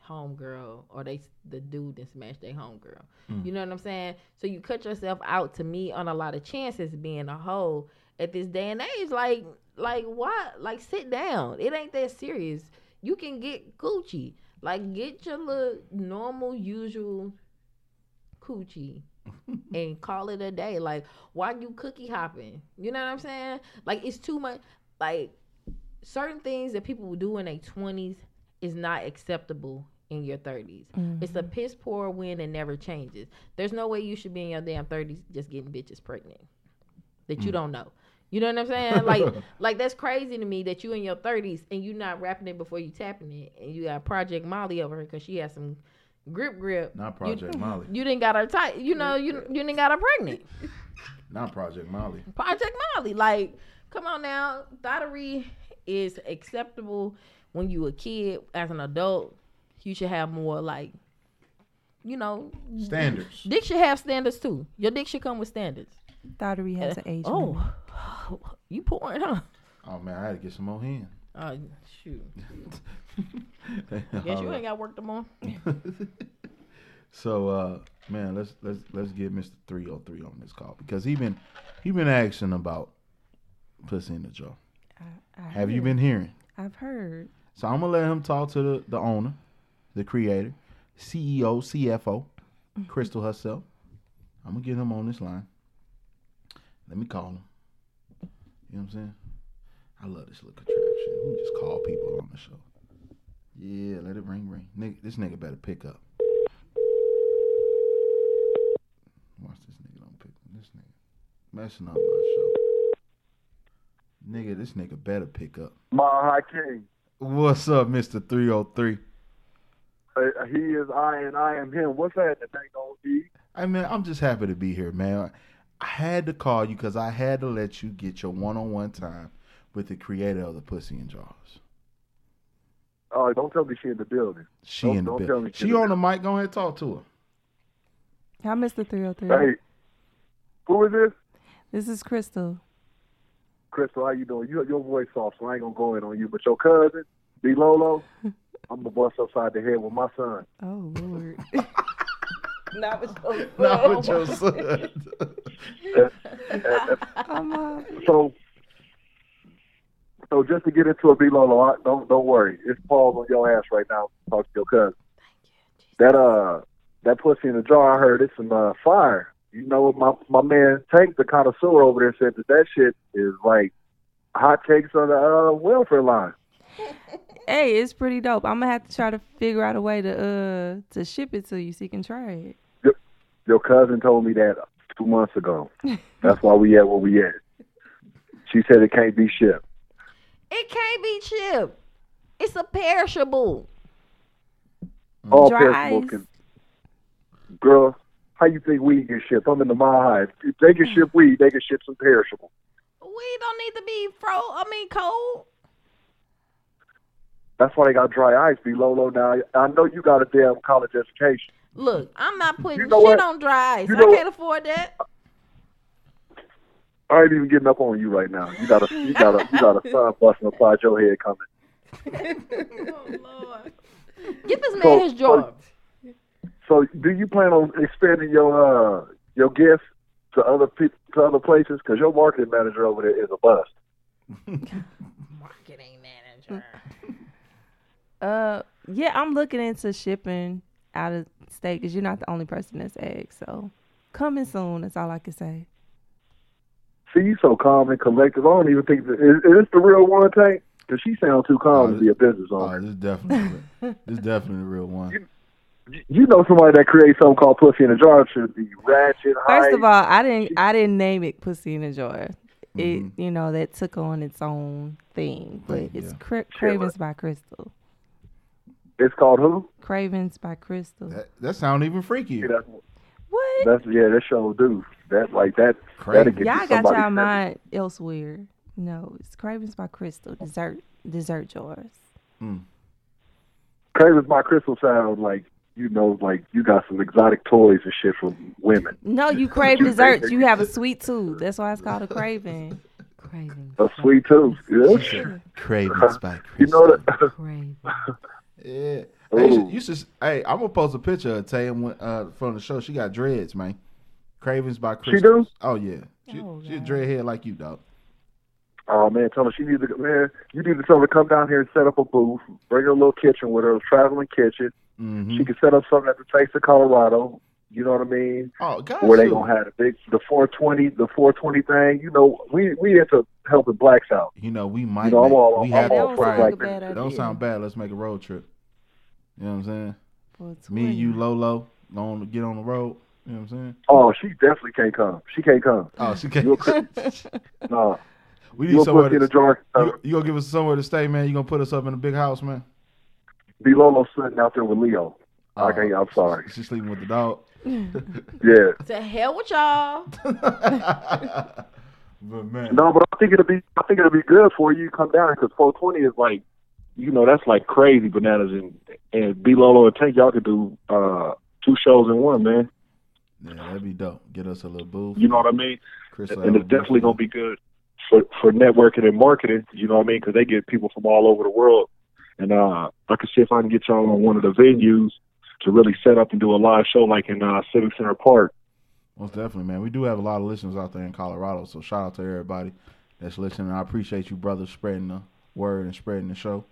homegirl or they the dude that smashed their homegirl. Mm. You know what I'm saying? So you cut yourself out to me on a lot of chances being a hoe at this day and age. Like like what? Like sit down. It ain't that serious. You can get coochie. Like get your little normal usual coochie and call it a day. Like why you cookie hopping? You know what I'm saying? Like it's too much like certain things that people do in their 20s is not acceptable in your 30s. It's a piss poor win and never changes. There's no way you should be in your damn 30s just getting bitches pregnant that you Mm. don't know. You know what I'm saying? Like, like that's crazy to me that you in your 30s and you not wrapping it before you tapping it, and you got Project Molly over here because she has some grip grip. Not You- Project Molly. You didn't got her tight. You know, you you didn't got her pregnant. Not Project Molly. Project Molly. Like, come on now. Thottery is acceptable when you a kid. As an adult, you should have more like, you know, Standards. Dick should have standards too. Your dick should come with standards. thottery has an age Oh, limit. you pouring, huh? Oh man, I had to get some more hand. Oh shoot. Guess you ain't got work tomorrow. So uh man, let's let's let's get Mr. 303 on this call because he been he been asking about pussy in the jaw. I Have you been hearing? I've heard. So I'm gonna let him talk to the, the owner, the creator, CEO, CFO, mm-hmm. Crystal herself. I'm gonna get him on this line. Let me call him. You know what I'm saying? I love this little contraption. We just call people on the show. Yeah, let it ring, ring. Nigga, this nigga better pick up. Watch this nigga don't pick up. This nigga messing up my show. Nigga, this nigga better pick up. Ma High King. What's up, Mr. 303? Uh, he is I and I am him. What's that? That ain't gonna be. Hey man, I'm just happy to be here, man. I had to call you because I had to let you get your one-on-one time with the creator of the Pussy and Jars. Oh, don't tell me she in the building. She Don't- in the don't tell building. me She on the mic. Go ahead, and talk to her. Hi, Mr. 303. Hey, who is this? This is Crystal. Crystal, how you doing? You, your voice soft, so I ain't gonna go in on you. But your cousin, B Lolo, I'm gonna bust upside the head with my son. Oh, Lord. Not with your Not with your son. I'm uh, So, so just to get into a B Lolo, I, don't don't worry. It's Paul on your ass right now. Talk to your cousin. That uh, that pussy in the jar. I heard it's some uh, fire. You know what? My my man Tank, the connoisseur over there, said that that shit is like hot cakes on the uh, welfare line. hey, it's pretty dope. I'm gonna have to try to figure out a way to uh to ship it to you so you can try it. Your cousin told me that two months ago. That's why we at where we at. She said it can't be shipped. It can't be shipped. It's a perishable. All Dry perishable can. Girl, how you think weed get shipped? I'm in the mile high. If they can ship weed, they can ship some perishable. We don't need to be fro. I mean cold. That's why they got dry ice, be Lolo. Now I know you got a damn college education. Look, I'm not putting You know shit what? on dry ice. You I can't afford that. I ain't even getting up on you right now. You got a you got a you got a sun busting upside your head coming. Oh Lord. Get this man So- his job. So do you plan on expanding your uh your gifts to other pe- to other places? Because your marketing manager over there is a bust. Marketing manager. Uh, yeah, I'm looking into shipping out of state because you're not the only person that's asked. So coming soon. That's all I can say. See, you so calm and collected. I don't even think that, is, is this the real one, Tank? Because she sounds too calm to be a business owner. Oh, this is definitely this is definitely the real one. You know somebody that creates something called pussy in a jar should be ratchet. First high. of all, I didn't I didn't name it "Pussy in a Jar." It Mm-hmm. you know that took on its own thing, but Thing, it's yeah. Cra- Cravings by Crystal. It's called who? Cravings by Crystal. That, that sound even freakier. That's, what? that's yeah, that show do that like that. Crazy. Get Y'all got somebody y'all mind elsewhere. No, it's Cravings by Crystal. Dessert dessert jars. Hmm. Cravings by Crystal sounds like you know, like you got some exotic toys and shit from women. No, you crave desserts. You have a sweet tooth. That's why it's called a craving. Craving. A sweet tooth. Yeah. Cravings by You know that. Yeah. Hey, you should, you should. Hey, I'm gonna post a picture of Tay uh, from the show. She got dreads, man. Cravings by She Crystal. do? Oh yeah. She, she a dreadhead like you, dog. Oh man, tell her she needs to man. You need to tell her to come down here and set up a booth. Bring her a little kitchen with her, a traveling kitchen. Mm-hmm. She can set up something at the Taste of Colorado. You know what I mean? Oh, got Where they you. gonna have the big, the 420, the 420 thing. You know, we we have to help the blacks out. You know, we might. You know, I'm make- all- we I'm have all the for black Don't like Don't idea. sound bad. Let's make a road trip. You know what I'm saying? For Me, you, Lolo, on get on the road. You know what I'm saying? Oh, she definitely can't come. She can't come. Oh, she can't. You a cri- no. We You need a somewhere to. in a jar. You, uh, you gonna give us somewhere to stay, man? You gonna put us up in a big house, man? Be Lolo sitting out there with Leo. I oh, can't. I'm sorry. She's sleeping with the dog. Yeah. To hell with y'all. But man, No, but I think it'll be. I think it'll be good for you. to Come down because 420 is like, you know, that's like crazy bananas. And and B Lolo and Tank, y'all could do uh two shows in one, man. yeah, that'd be dope. Get us a little booth. You know what I mean? Chris, and it's definitely gonna be good for for networking and marketing. You know what I mean? Because they get people from all over the world. And uh, I can see if I can get y'all on one of the venues to really set up and do a live show like in uh, Civic Center Park. Most definitely, man. We do have a lot of listeners out there in Colorado, so shout out to everybody that's listening. I appreciate you, brothers, spreading the word and spreading the show,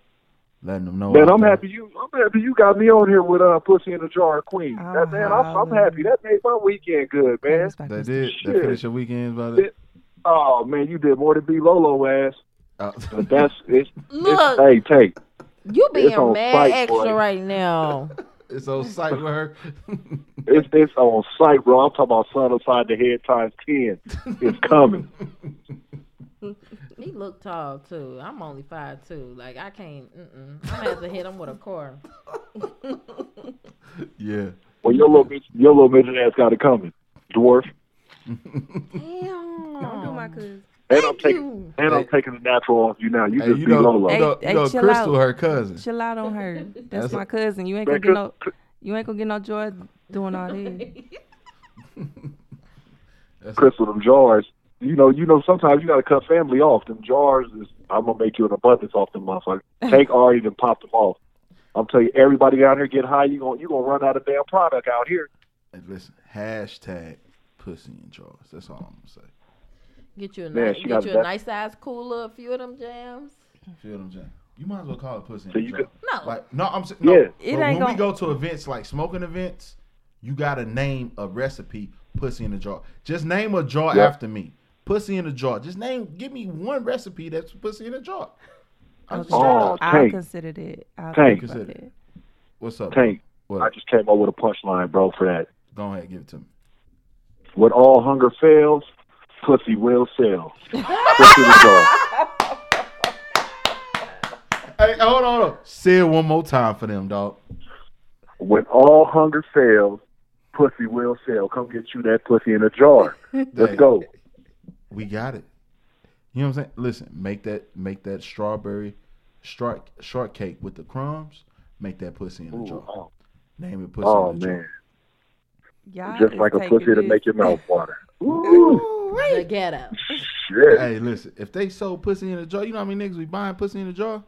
letting them know. Man, I'm there. happy you. I'm happy you got me on here with uh, Pussy in a Jar Queen. that, man, I'm, I'm happy. That made my weekend good, man. They did. They Shit. finished your weekends, brother. Oh man, you did more than B Lolo ass. Oh. But that's it's, Look. it's hey take. You It's being on mad site, extra boy. right now. It's on site with her. It's it's on site, bro. I'm talking about sun upside the head times ten. It's coming. He look tall too. I'm only five two. Like I can't. Mm-mm. I'm gonna have to hit him with a car. Yeah. Well, your little bitch, your little midget ass got it coming, dwarf. Damn. Don't do my cousin. And I'm taking and I'm taking the natural off you now. You Hey, just you be know, Lolo. you know, Hey, you know chill Crystal, out. her cousin. Chill out on her. That's, That's my a- cousin. You ain't gonna get no. You ain't gonna get no joy doing all this. Crystal, them jars. You know, you know. Sometimes you got to cut family off. Them jars is. I'm gonna make you an abundance off them motherfuckers. Take already and pop them off. I'm telling you, everybody out here get high. You gonna you gonna run out of damn product out here. Hey, listen, hashtag pussy in jars. That's all I'm gonna say. Get you a Man, nice, she get got you a that- nice size cooler, a few of them jams. Feel them, Jay? You might as well call it pussy So in you drawers. No. Like, no, I'm saying no. Yeah. But It when ain't we go to events like smoking events, you gotta name a recipe. Pussy in the jar. Just name a jar Yeah. after me. Pussy in a jar. Just name. Give me one recipe that's pussy in a jar. I'm just Okay. Oh, up. I considered it. I'll Tank. think about Consider that. What's up? Tank. What? I just came up with a punchline, bro, for that. Go ahead, give it to me. When all hunger fails, pussy will sell. pussy in the jar. Hey, hold on, hold on. Say it one more time for them, dog. When all hunger fails, pussy will sell. Come get you that pussy in a jar. Let's go. We got it. You know what I'm saying? Listen, make that make that strawberry short shortcake with the crumbs. Make that pussy in the Ooh, jar. oh, Name it pussy oh, in the man, Y'all just like a taking pussy to make your mouth water. Ooh, The ghetto. shit. Hey, listen, if they sold pussy in a jar, you know how many niggas be buying pussy in a jar?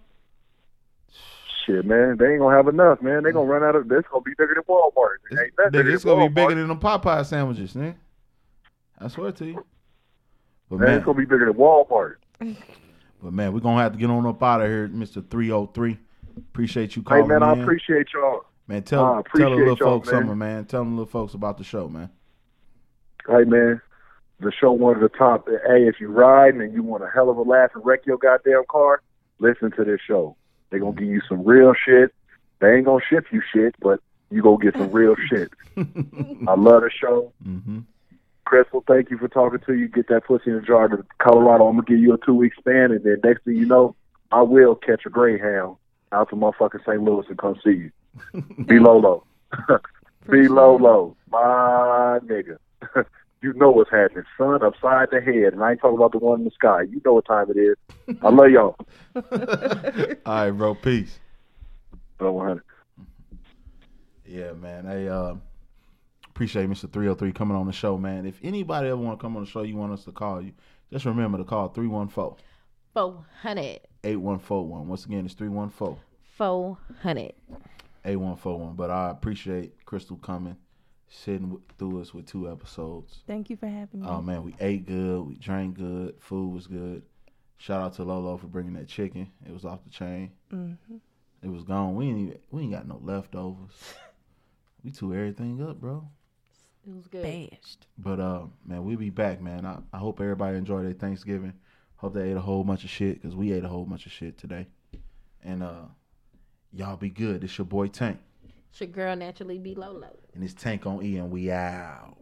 Shit, man, they ain't gonna have enough, man. They gonna run out of. This gonna be bigger than Walmart. It It's, ain't that nigga, it's gonna be bigger than them Popeye sandwiches, man. I swear to you. But Man, man, it's gonna be bigger than Walmart. but man, we're gonna have to get on up out of here, Mister Three Hundred Three. Appreciate you calling. Hey, man, I in. appreciate y'all. man, tell I tell the little folks man. something, man. Tell them little folks about the show, man. Hey, man, the show one of the top. Hey, if you riding and you want a hell of a laugh and wreck your goddamn car, listen to this show. They gonna give you some real shit. They ain't gonna ship you shit, but you gonna get some real shit. I love the show. hmm Crystal, thank you for talking to you. Get that pussy in the jar to Colorado. I'm gonna give you a two week span, and then next thing you know, I will catch a Greyhound out to motherfucking St. Louis and come see you. Be Lolo. Be Lolo, my nigga. you know what's happening. Sun upside the head, and I ain't talking about the one in the sky. You know what time it is. I love y'all. All right, bro. Peace. Oh, 100. Yeah, man. Hey, uh, appreciate Mr. 303 coming on the show, man. If anybody ever want to come on the show, you want us to call you, just remember to call 314 400. 8141. Once again, it's 314 400. 8141. But I appreciate Crystal coming, sitting with, through us with two episodes. Thank you for having me. Oh, man. We ate good. We drank good. Food was good. Shout out to Lolo for bringing that chicken. It was off the chain. hmm It was gone. We ain't even, we ain't got no leftovers. We tore everything up, bro. It was good. Bashed. But uh, man, we'll be back, man. I, I hope everybody enjoyed their Thanksgiving. Hope they ate a whole bunch of shit because we ate a whole bunch of shit today. And uh, y'all be good. It's your boy Tank, It's your girl naturally be Lolo. and it's Tank on E, and we out.